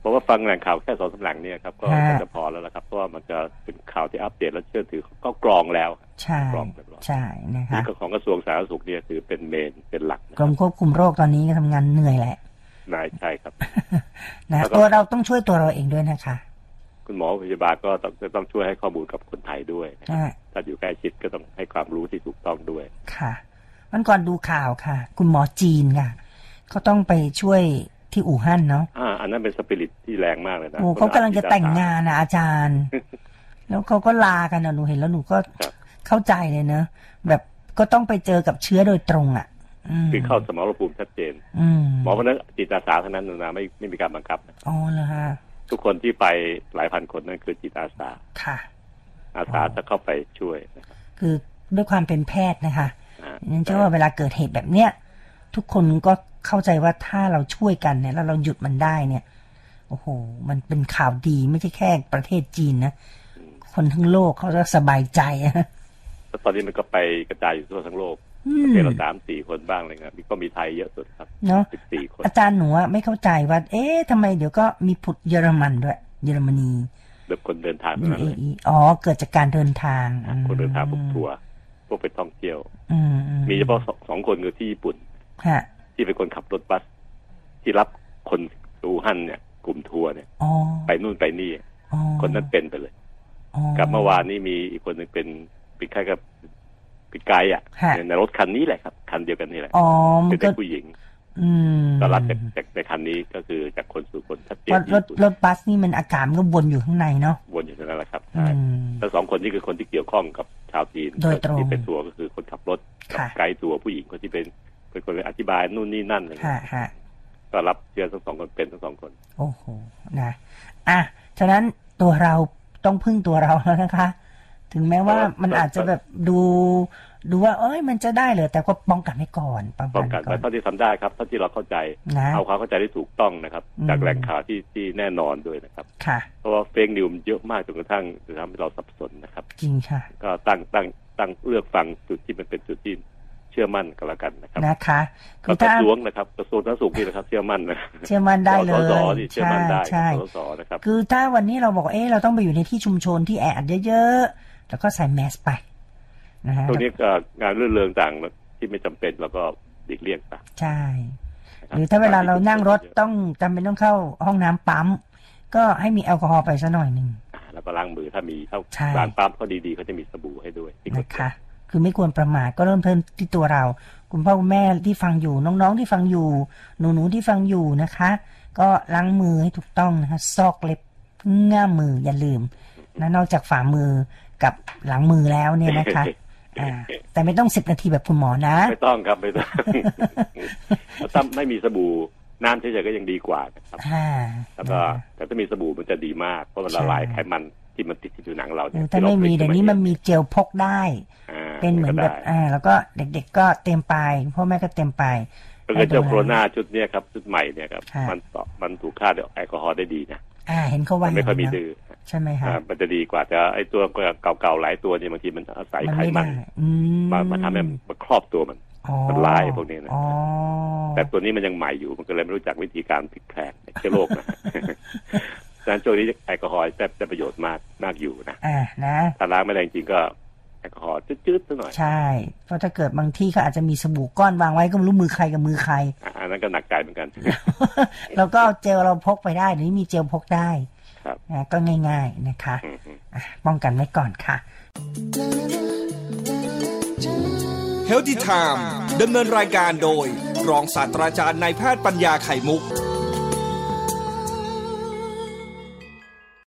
เพราะว่าฟังแหล่งข่าวแค่สองสามแหล่งเนี่ยครับก็
ฮะ
ก็จะพอแล้วละครับเพราะว่ามันจะเป็นข่าวที่อัปเดตและเชื่อถือก็กรองแล้ว
ใช่
กรองเรียบร้อย
ใช่นะคะ
นี่ก็ของกระทรวงสาธารณสุขเนี่ยถือเป็นเมนเป็นหลักนะ
กรมควบคุมโรคตอนนี้ก็ทำงานเหนื่อยแหละ
นายใช่ครับ
นะ
แล้วก็
ตัวเราต้องช่วยตัวเราเองด้วยนะคะ
คุณหมอพยาบาลก็ต้องจะต้องช่วยให้ข้อมูลกับคนไทยด้วยนะครับ
อ่า
ถ้าอยู่ใกล้ชิดก็ต้องให้ความรู้ที่ถูกต้องด้วย
ค่ะ วันก่อนดูข่าวค่ะ คุณหมอจีนค่ะเขาต้องไปช่วยที่อู่ฮั่นเนาะ
อ่าอันนั้นเป็นสปิริตที่แรงมากเลยนะ
โอ้เขากำลังจะแต่งงานนะอาจารย์ แล้วเขาก็ลากันนะหนูเห็นแล้วหนูก็
ครับ
เข้าใจเลยเนอะแบบก็ต้องไปเจอกับเชื้อโดยตรงอะอืม
คือเข้าสมรภูมิชัดเจน
อืม
หมอคนนั้นจิตอาสาเท่านั้นนะไม่ไม่มีการบังคับนะ
อ๋อเหรอฮะ
ทุกคนที่ไปหลายพันคนนั่นคือจิตอาสา
ค่ะ
อาสาจะเข้าไปช่วยนะครับ
คือด้วยความเป็นแพทย์นะคะ
อ่า
นั่น เชื่อว่าเวลาเกิดเหตุแบบเนี้ยทุกคนก็เข้าใจว่าถ้าเราช่วยกันเนี่ยแล้วเราหยุดมันได้เนี่ย โอ้โห มันเป็นข่าวดีไม่ใช่แค่ประเทศจีนนะคนทั้งโลกเขาจะสบายใจอะ
แล้วตอนนี้มันก็ไปกระจายอยู่ทั่วทั้งโลก
อื
ประ
ม
เทศละสามสี่คนบ้างเลยครับก็มีไทยเยอะสุดครับ
เนาะ
สิบสี่คน
อาจารย์หนูอะไม่เข้าใจว่า เอ๊ะทำไมเดี๋ยวก็มีผุดเยอรมันด้วย เยอรมนี
เด็กคนเดินทางเท่านั้นเลย
UAE อ๋อเกิดจากการเดินทางอืม
คนเดินทางพวกทัวร์ พวกไปท่องเที่ยว
อืมอื
มีเฉพาะสองสองคนคือที่ญี่ปุ่น
ฮะ
ที่เป็นคนขับรถบัส ที่รับคนอูฮั่นเนี่ยกลุ่มทัวร์เนี่ย
อ๋อ
ไปนู่นไปนี่
อ๋อ
คนนั้นเป็นไปเลย
อ๋อ
กับเมื่อวานนี้มีอีกคนหนึ่งเป็นเป็นแค่กับเป็นไกด์อะ
ฮะ
ในรถคันนี้แหละครับ คันเดียวกันนี่แหละ
อ๋อมั
เป็นน
ก็
เด็กผู้หญิง
อืม
ก็รับจากจากในคันนี้ก็คือจากคนสู่คนชัดเจน
ว่ารถ
ที่สุด
รถบัสนี่มันอากาศมันก็วนอยู่ข้างในเนาะ
วนอยู่ตรงนั้นแหละครับ
อื
ใช่
ม
แล้วสองคนนี้คือคนที่เกี่ยวข้องกับชาวจีน
โดยตรง
ที่เป็นทัวร์ก็คือคนขับรถกับ
ค่ะ
ไกด์ทัวร์ผู้หญิงคนที่เป็นเป็นคนไปอธิบายนู่นนี่นั่นอะไร
ฮะ
เงี้ย
ฮะ
ก็รับเชื้อทั้งสองคนเป็นทั้งสองคน
โอ้โหนะอะฉะนั้นตัวเราต้องพึ่งตัวเราแล้วนะคะ ถึงแม้ว่า
ครับ
มันอาจจะแบบดู ดูว่าเอ้ยมันจะได้เลยแต่ก็ป้องกันไว้ก่อนป้อง
ป้
กั
อนงกัน
ไว้ก่อ
ไว้
น
เท่าที่ทำได้ครับเท่าที่เราเข้าใจ
นะ
เอาความเข้าใจที่ถูกต้องนะครับ
อืม
จากแหล่งข่าวที่ที่แน่นอนด้วยนะครับ
ค่ะ
เพราะว่าเฟกนิวมันเยอะมากจนกระทั่งจะทำให้เราสับสนนะครับ
จริงค่ะ
ก็ตั้งตั้งตั้งเลือกฟังจุดที่มันเป็นจุดที่เชื่อมั่นก็แล้วกันนะครับ
นะคะคื
ก็
อก
ระ
ถ้า
ทรวงนะครับกระทรวงสาธารณสุขนี่นะครับเชื่อมั่นนะ
เชื่อมั่นได้เล
ส
ย
สที่เชื่อ
ใช่
มั่นได้
ใช่
สสนะครับ
คือถ้าวันนี้เราบอกเอ๊ะเราต้องไปอยู่ในที่ชุมชนที่แออัดเยอะๆแล้วก็ใส่แมสไปนะฮะ
ตรงนี้ก็งานเรื่องเริงต่างที่ไม่จำเป็นเราก็หลีกเลี่ยงไป
ใช่
นะคบ
หรือถ้าเวลาเรานั่งรถต้องจำเป็นต้องเข้าห้องน้ำปั๊มก็ให้มีแอลกอฮอล์ไปสักหน่อยหนึ่ง
อ่าแล้วก็ล้างมือถ้ามีถ้า
ใช่
ร้านปั๊มเขาดีๆเขาจะมีสบู่ให้ด้วยที่กด
นะคะคือไม่ควรประมาทก็เริ่มเทิมที่ตัวเรา คุณพ่อคุณแม่ที่ฟังอยู่น้องๆที่ฟังอยู่ หนูๆที่ฟังอยู่นะคะ ก็ล้างมือให้ถูกต้องนะคะซอกเล็บง่ามมืออย่าลืมนะนอกจากฝ่ามือกับหลังมือแล้วเนี่ยนะคะอ่า แต่ไม่ต้องสิบนาทีแบบคุณหมอนะ
ไม่ต้องครับไม่ต้องถ้าไม่มีสบู่น้ำเฉยๆก็ยังดีกว่านะครับ
อ่า
แล้วก็แต่ถ้ามีสบู่มันจะดีมากเพราะมันละลายไขมันที่มันติดที่ผิวหนังเรา
เอ
เนี่ย
อถ้าไม่มี
ที่
เดี๋ยว
รา
นี้มัน
ผลิต
มีเจลพกได้
อ่า
เป็นเหมือนแบบ
ก็ได้
อ่า แล้วก็เด็ก ๆ ก็เต็มไปพ่อแม่ก็เต็มไป
ก็คือเจ้าโคโรนาชุดเนี้ยครับชุดใหม่เนี่ยครับ
ค่ะ
มันต่อมันถูกฆ่าด้วยแอลกอฮอล์ได้ดีนะ
อ่า เห็นเขาว่า
มันไม่ค่อยมีา
งนั้น
ดื้อ
ใช่ไหมคะ
อ่ามันจะดีกว่าแต่ไอ้ตัวเก่าๆหลายตัวเนี่ยบางทีมันอาศัย
มัน
ไข
ไม่
มั
ได้
น
อืม
มามาทำให้มันครอบตัวมัน
อ๋อ
มันลายพวกนี้นะ
อ๋อ
แต่ตัวนี้มันยังใหม่อยู่มันก็เลยไม่รู้จักวิธีการพลิกแพลงเชื้อโรคนะดังนั้นช่วงนี้แอลกอฮอล์ได้ได้ประโยชน์มากมากอยู่นะ
อ่านะ
ถ้าล้างไม่ได้จริงๆก็แอลกอฮอล์จืดๆสักหน่อย
ใช่ เพราะถ้าเกิดบางที่เขาอาจจะมีสบู่ก้อนวางไว้ก็ไม่รู้มือใครกับมือใคร
อะอันนั้นก็หนักใจเหมือนกัน
แล้วก็เอาเจลเราพกไปได้เดี๋ยวนี้มีเจลพกได้
ครับ
นะก็ง่าย ๆนะคะ
อืมอืม
อะป้องกันไว้ก่อนค่ะ
Healthy Time ดำเนินรายการโดย รองศาสตราจารย์นายแพทย์ปัญญาไข่มุก